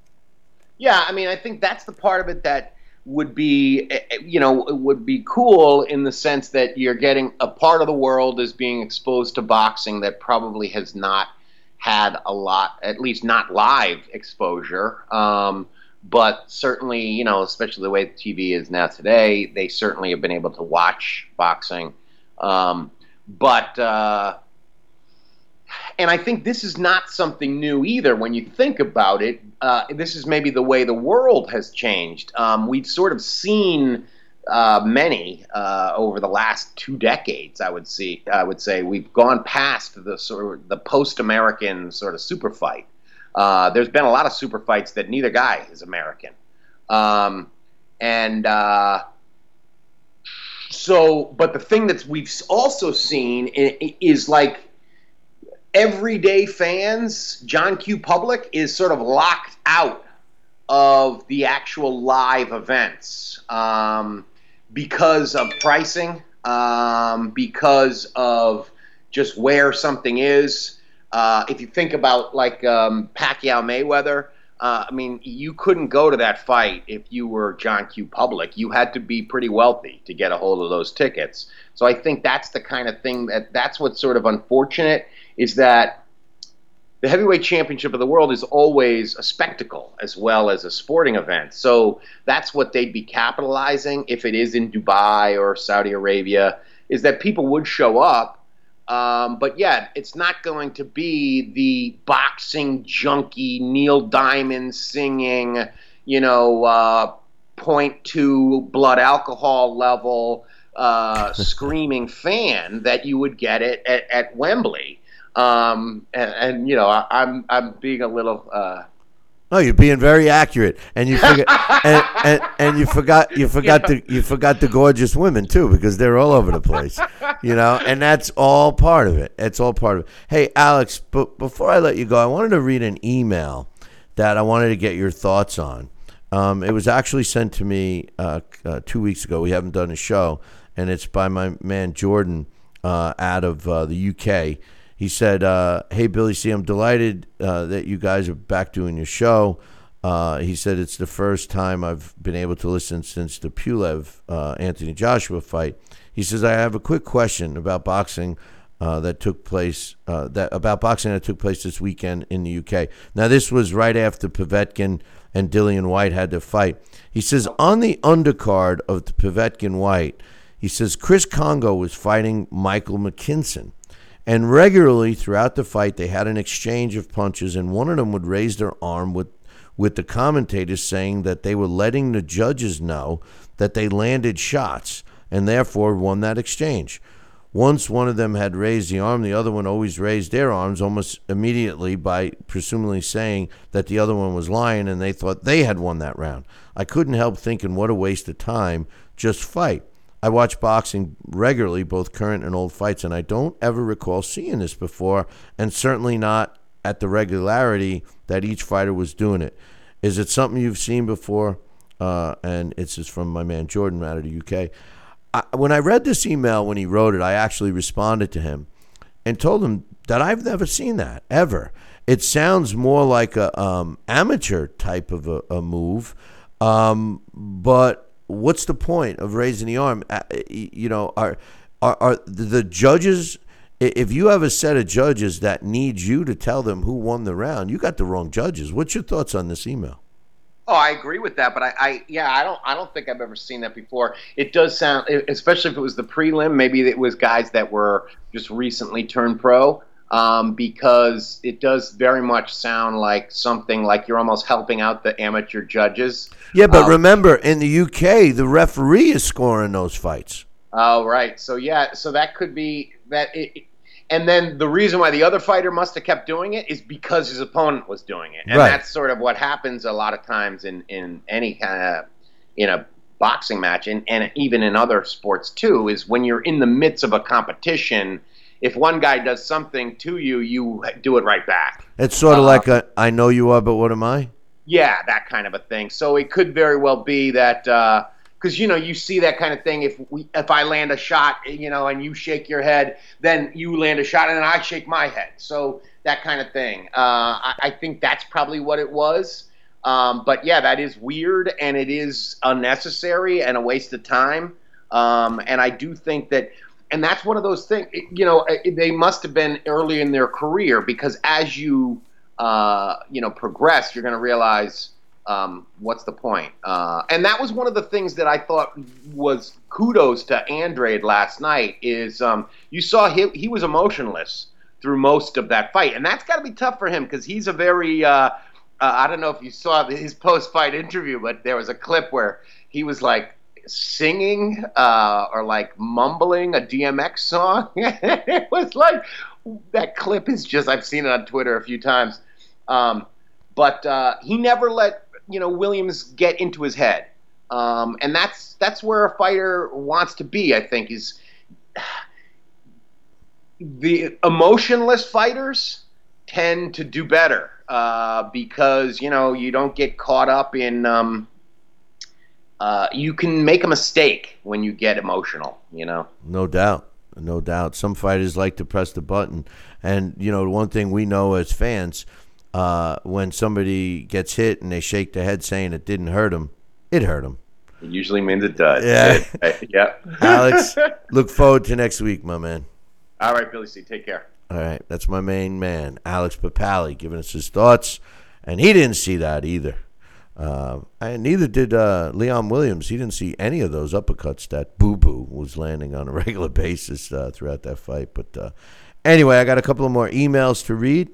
Yeah, I mean, I think that's the part of it that would be eh, eh, you know would be cool in the sense that you're getting a part of the world is being exposed to boxing that probably has not had a lot at least not live exposure um, but certainly you know especially the way tv is now today they certainly have been able to watch boxing um, but uh, and I think this is not something new either when you think about it. Uh, this is maybe the way the world has changed. Um, we've sort of seen uh, many uh, over the last two decades. I would see. I would say we've gone past the sort of the post-American sort of super fight. Uh, there's been a lot of super fights that neither guy is American, um, and uh, so. But the thing that we've also seen is like everyday fans, John Q. Public is sort of locked out of the actual live events um, because of pricing, um, because of just where something is. Uh, if you think about like um, Pacquiao Mayweather, uh, I mean, you couldn't go to that fight if you were John Q. Public. You had to be pretty wealthy to get a hold of those tickets. So I think that's the kind of thing that that's what's sort of unfortunate is that the heavyweight championship of the world is always a spectacle as well as a sporting event. So that's what they'd be capitalizing if it is in Dubai or Saudi Arabia, is that people would show up. Um, but yeah, it's not going to be the boxing junkie Neil Diamond singing, you know, uh, point two blood alcohol level, uh, screaming fan that you would get it at, at Wembley. Um, and, and, you know, I, am I'm, I'm being a little. Uh, Oh, you're being very accurate, and you forget, and, and, and, you forgot you forgot the you forgot the gorgeous women too, because they're all over the place, you know, and that's all part of it. It's all part of it. Hey, Alex, but before I let you go, I wanted to read an email that I wanted to get your thoughts on. Um, it was actually sent to me uh, uh, two weeks ago. We haven't done a show, and it's by my man Jordan uh, out of uh, the UK he said, uh, "Hey Billy C, I'm delighted uh, that you guys are back doing your show." Uh, he said it's the first time I've been able to listen since the Pulev uh, Anthony Joshua fight. He says I have a quick question about boxing uh, that took place uh, that about boxing that took place this weekend in the UK. Now this was right after Povetkin and Dillian Whyte had to fight. He says on the undercard of the Povetkin Whyte, he says Chris Kongo was fighting Michael McKinson. And regularly throughout the fight, they had an exchange of punches, and one of them would raise their arm with, with the commentators saying that they were letting the judges know that they landed shots and therefore won that exchange. Once one of them had raised the arm, the other one always raised their arms almost immediately by presumably saying that the other one was lying and they thought they had won that round. I couldn't help thinking, what a waste of time. Just fight. I watch boxing regularly, both current and old fights, and I don't ever recall seeing this before, and certainly not at the regularity that each fighter was doing it. Is it something you've seen before? Uh, and it's just from my man Jordan out of the UK. I, when I read this email when he wrote it, I actually responded to him and told him that I've never seen that ever. It sounds more like a um, amateur type of a, a move, um, but what's the point of raising the arm? Uh, you know, are are, are the judges? If you have a set of judges that needs you to tell them who won the round, you got the wrong judges. What's your thoughts on this email? Oh, I agree with that, but I, I, yeah, I don't, I don't think I've ever seen that before. It does sound, especially if it was the prelim, maybe it was guys that were just recently turned pro um, because it does very much sound like something like you're almost helping out the amateur judges. Yeah, but um, remember, in the UK, the referee is scoring those fights. Oh, right. So yeah, so that could be that. It, and then the reason why the other fighter must have kept doing it is because his opponent was doing it, and right. that's sort of what happens a lot of times in in any kind of you know boxing match, and, and even in other sports too, is when you're in the midst of a competition. If one guy does something to you, you do it right back. It's sort of Uh, like a I know you are, but what am I? Yeah, that kind of a thing. So it could very well be that because you know you see that kind of thing. If we, if I land a shot, you know, and you shake your head, then you land a shot, and then I shake my head. So that kind of thing. Uh, I, I think that's probably what it was. Um, but yeah, that is weird, and it is unnecessary and a waste of time. Um, and I do think that, and that's one of those things. You know, they must have been early in their career because as you uh, you know progress, you're going to realize um, what's the point. Uh, and that was one of the things that I thought was kudos to Andrade last night. Is um, you saw he he was emotionless through most of that fight, and that's got to be tough for him because he's a very uh, uh, I don't know if you saw his post fight interview, but there was a clip where he was like singing uh, or like mumbling a DMX song. it was like that clip is just I've seen it on Twitter a few times. Um, but uh, he never let you know Williams get into his head, um, and that's that's where a fighter wants to be. I think is the emotionless fighters tend to do better uh, because you know you don't get caught up in. Um, uh, you can make a mistake when you get emotional. You know. No doubt. No doubt. Some fighters like to press the button. And, you know, one thing we know as fans, uh, when somebody gets hit and they shake their head saying it didn't hurt them, it hurt them. It usually means it does. Yeah. yeah. Alex, look forward to next week, my man. All right, Billy C. Take care. All right. That's my main man, Alex Papali, giving us his thoughts. And he didn't see that either. Uh, and neither did uh, Leon Williams. He didn't see any of those uppercuts that Boo Boo was landing on a regular basis uh, throughout that fight. But uh, anyway, I got a couple of more emails to read.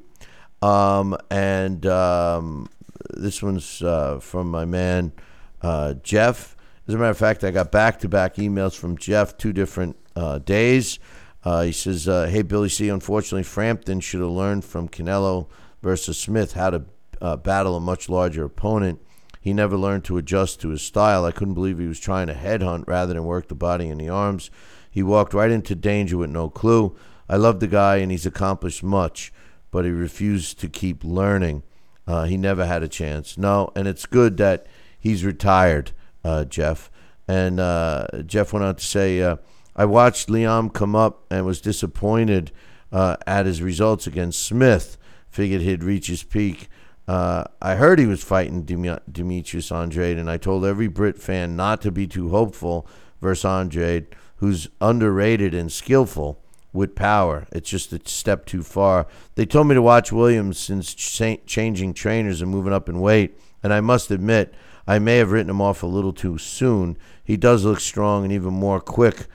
Um, and um, this one's uh, from my man, uh, Jeff. As a matter of fact, I got back to back emails from Jeff two different days. he says, Hey, Billy C., unfortunately, Frampton should have learned from Canelo versus Smith how to battle a much larger opponent. He never learned to adjust to his style. I couldn't believe he was trying to headhunt rather than work the body and the arms. He walked right into danger with no clue. I love the guy and he's accomplished much, but he refused to keep learning. Uh, he never had a chance. No, and it's good that he's retired, uh, Jeff. And uh, Jeff went on to say, uh, I watched Liam come up and was disappointed uh, at his results against Smith. Figured he'd reach his peak. Uh, I heard he was fighting Dem- Demetrius Andrade, and I told every Brit fan not to be too hopeful versus Andrade, who's underrated and skillful with power. It's just a step too far. They told me to watch Williams since cha- changing trainers and moving up in weight, and I must admit, I may have written him off a little too soon. He does look strong and even more quick,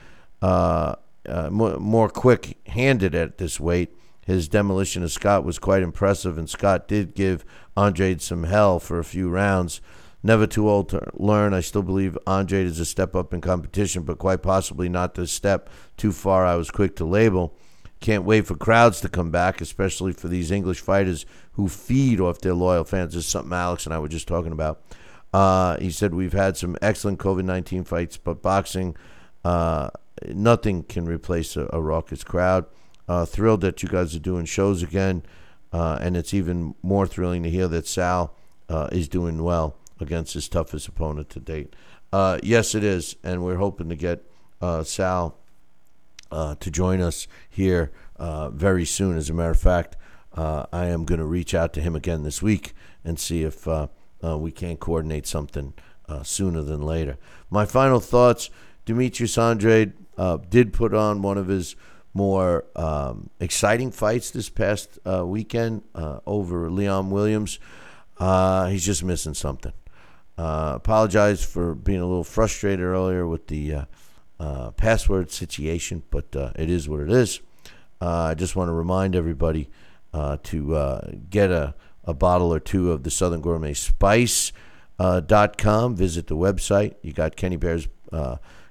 uh, uh, more, more quick-handed at this weight. His demolition of Scott was quite impressive, and Scott did give Andre some hell for a few rounds. Never too old to learn. I still believe Andre is a step up in competition, but quite possibly not the step too far I was quick to label. Can't wait for crowds to come back, especially for these English fighters who feed off their loyal fans. This is something Alex and I were just talking about. Uh, he said, We've had some excellent COVID 19 fights, but boxing, uh, nothing can replace a, a raucous crowd. Uh, thrilled that you guys are doing shows again, uh, and it's even more thrilling to hear that Sal uh, is doing well against his toughest opponent to date. Uh, yes, it is, and we're hoping to get uh, Sal uh, to join us here very soon. As a matter of fact, I am going to reach out to him again this week and see if we can't coordinate something sooner than later. My final thoughts: Demetrius Andrade did put on one of his more um, exciting fights this past uh, weekend uh, over Leon Williams. Uh, he's just missing something. Uh, apologize for being a little frustrated earlier with the uh, password situation, but it is what it is. I just want to remind everybody to get a, a bottle or two of the Southern Gourmet Spice. dot com. Visit the website. You got Kenny Bear's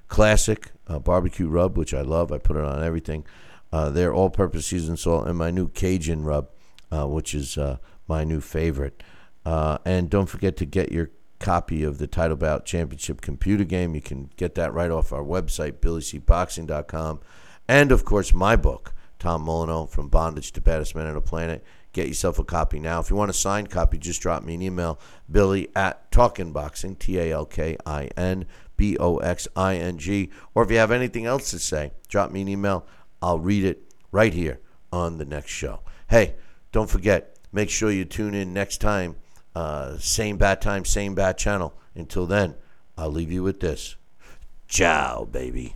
classic uh, barbecue rub, which I love. I put it on everything. Uh, their all-purpose seasoned salt and my new Cajun rub, uh, which is my new favorite. and don't forget to get your copy of the Title Bout Championship computer game. You can get that right off our website, billycboxing.com. And, of course, my book, Tom Molineaux, From Bondage to Baddest Man on the Planet. Get yourself a copy now. If you want a signed copy, just drop me an email, billy at talkinboxing, T A L K I N B O X I N G. Or if you have anything else to say, drop me an email. I'll read it right here on the next show. Hey, don't forget, make sure you tune in next time. Uh, same bat time, same bat channel. Until then, I'll leave you with this. Ciao, baby.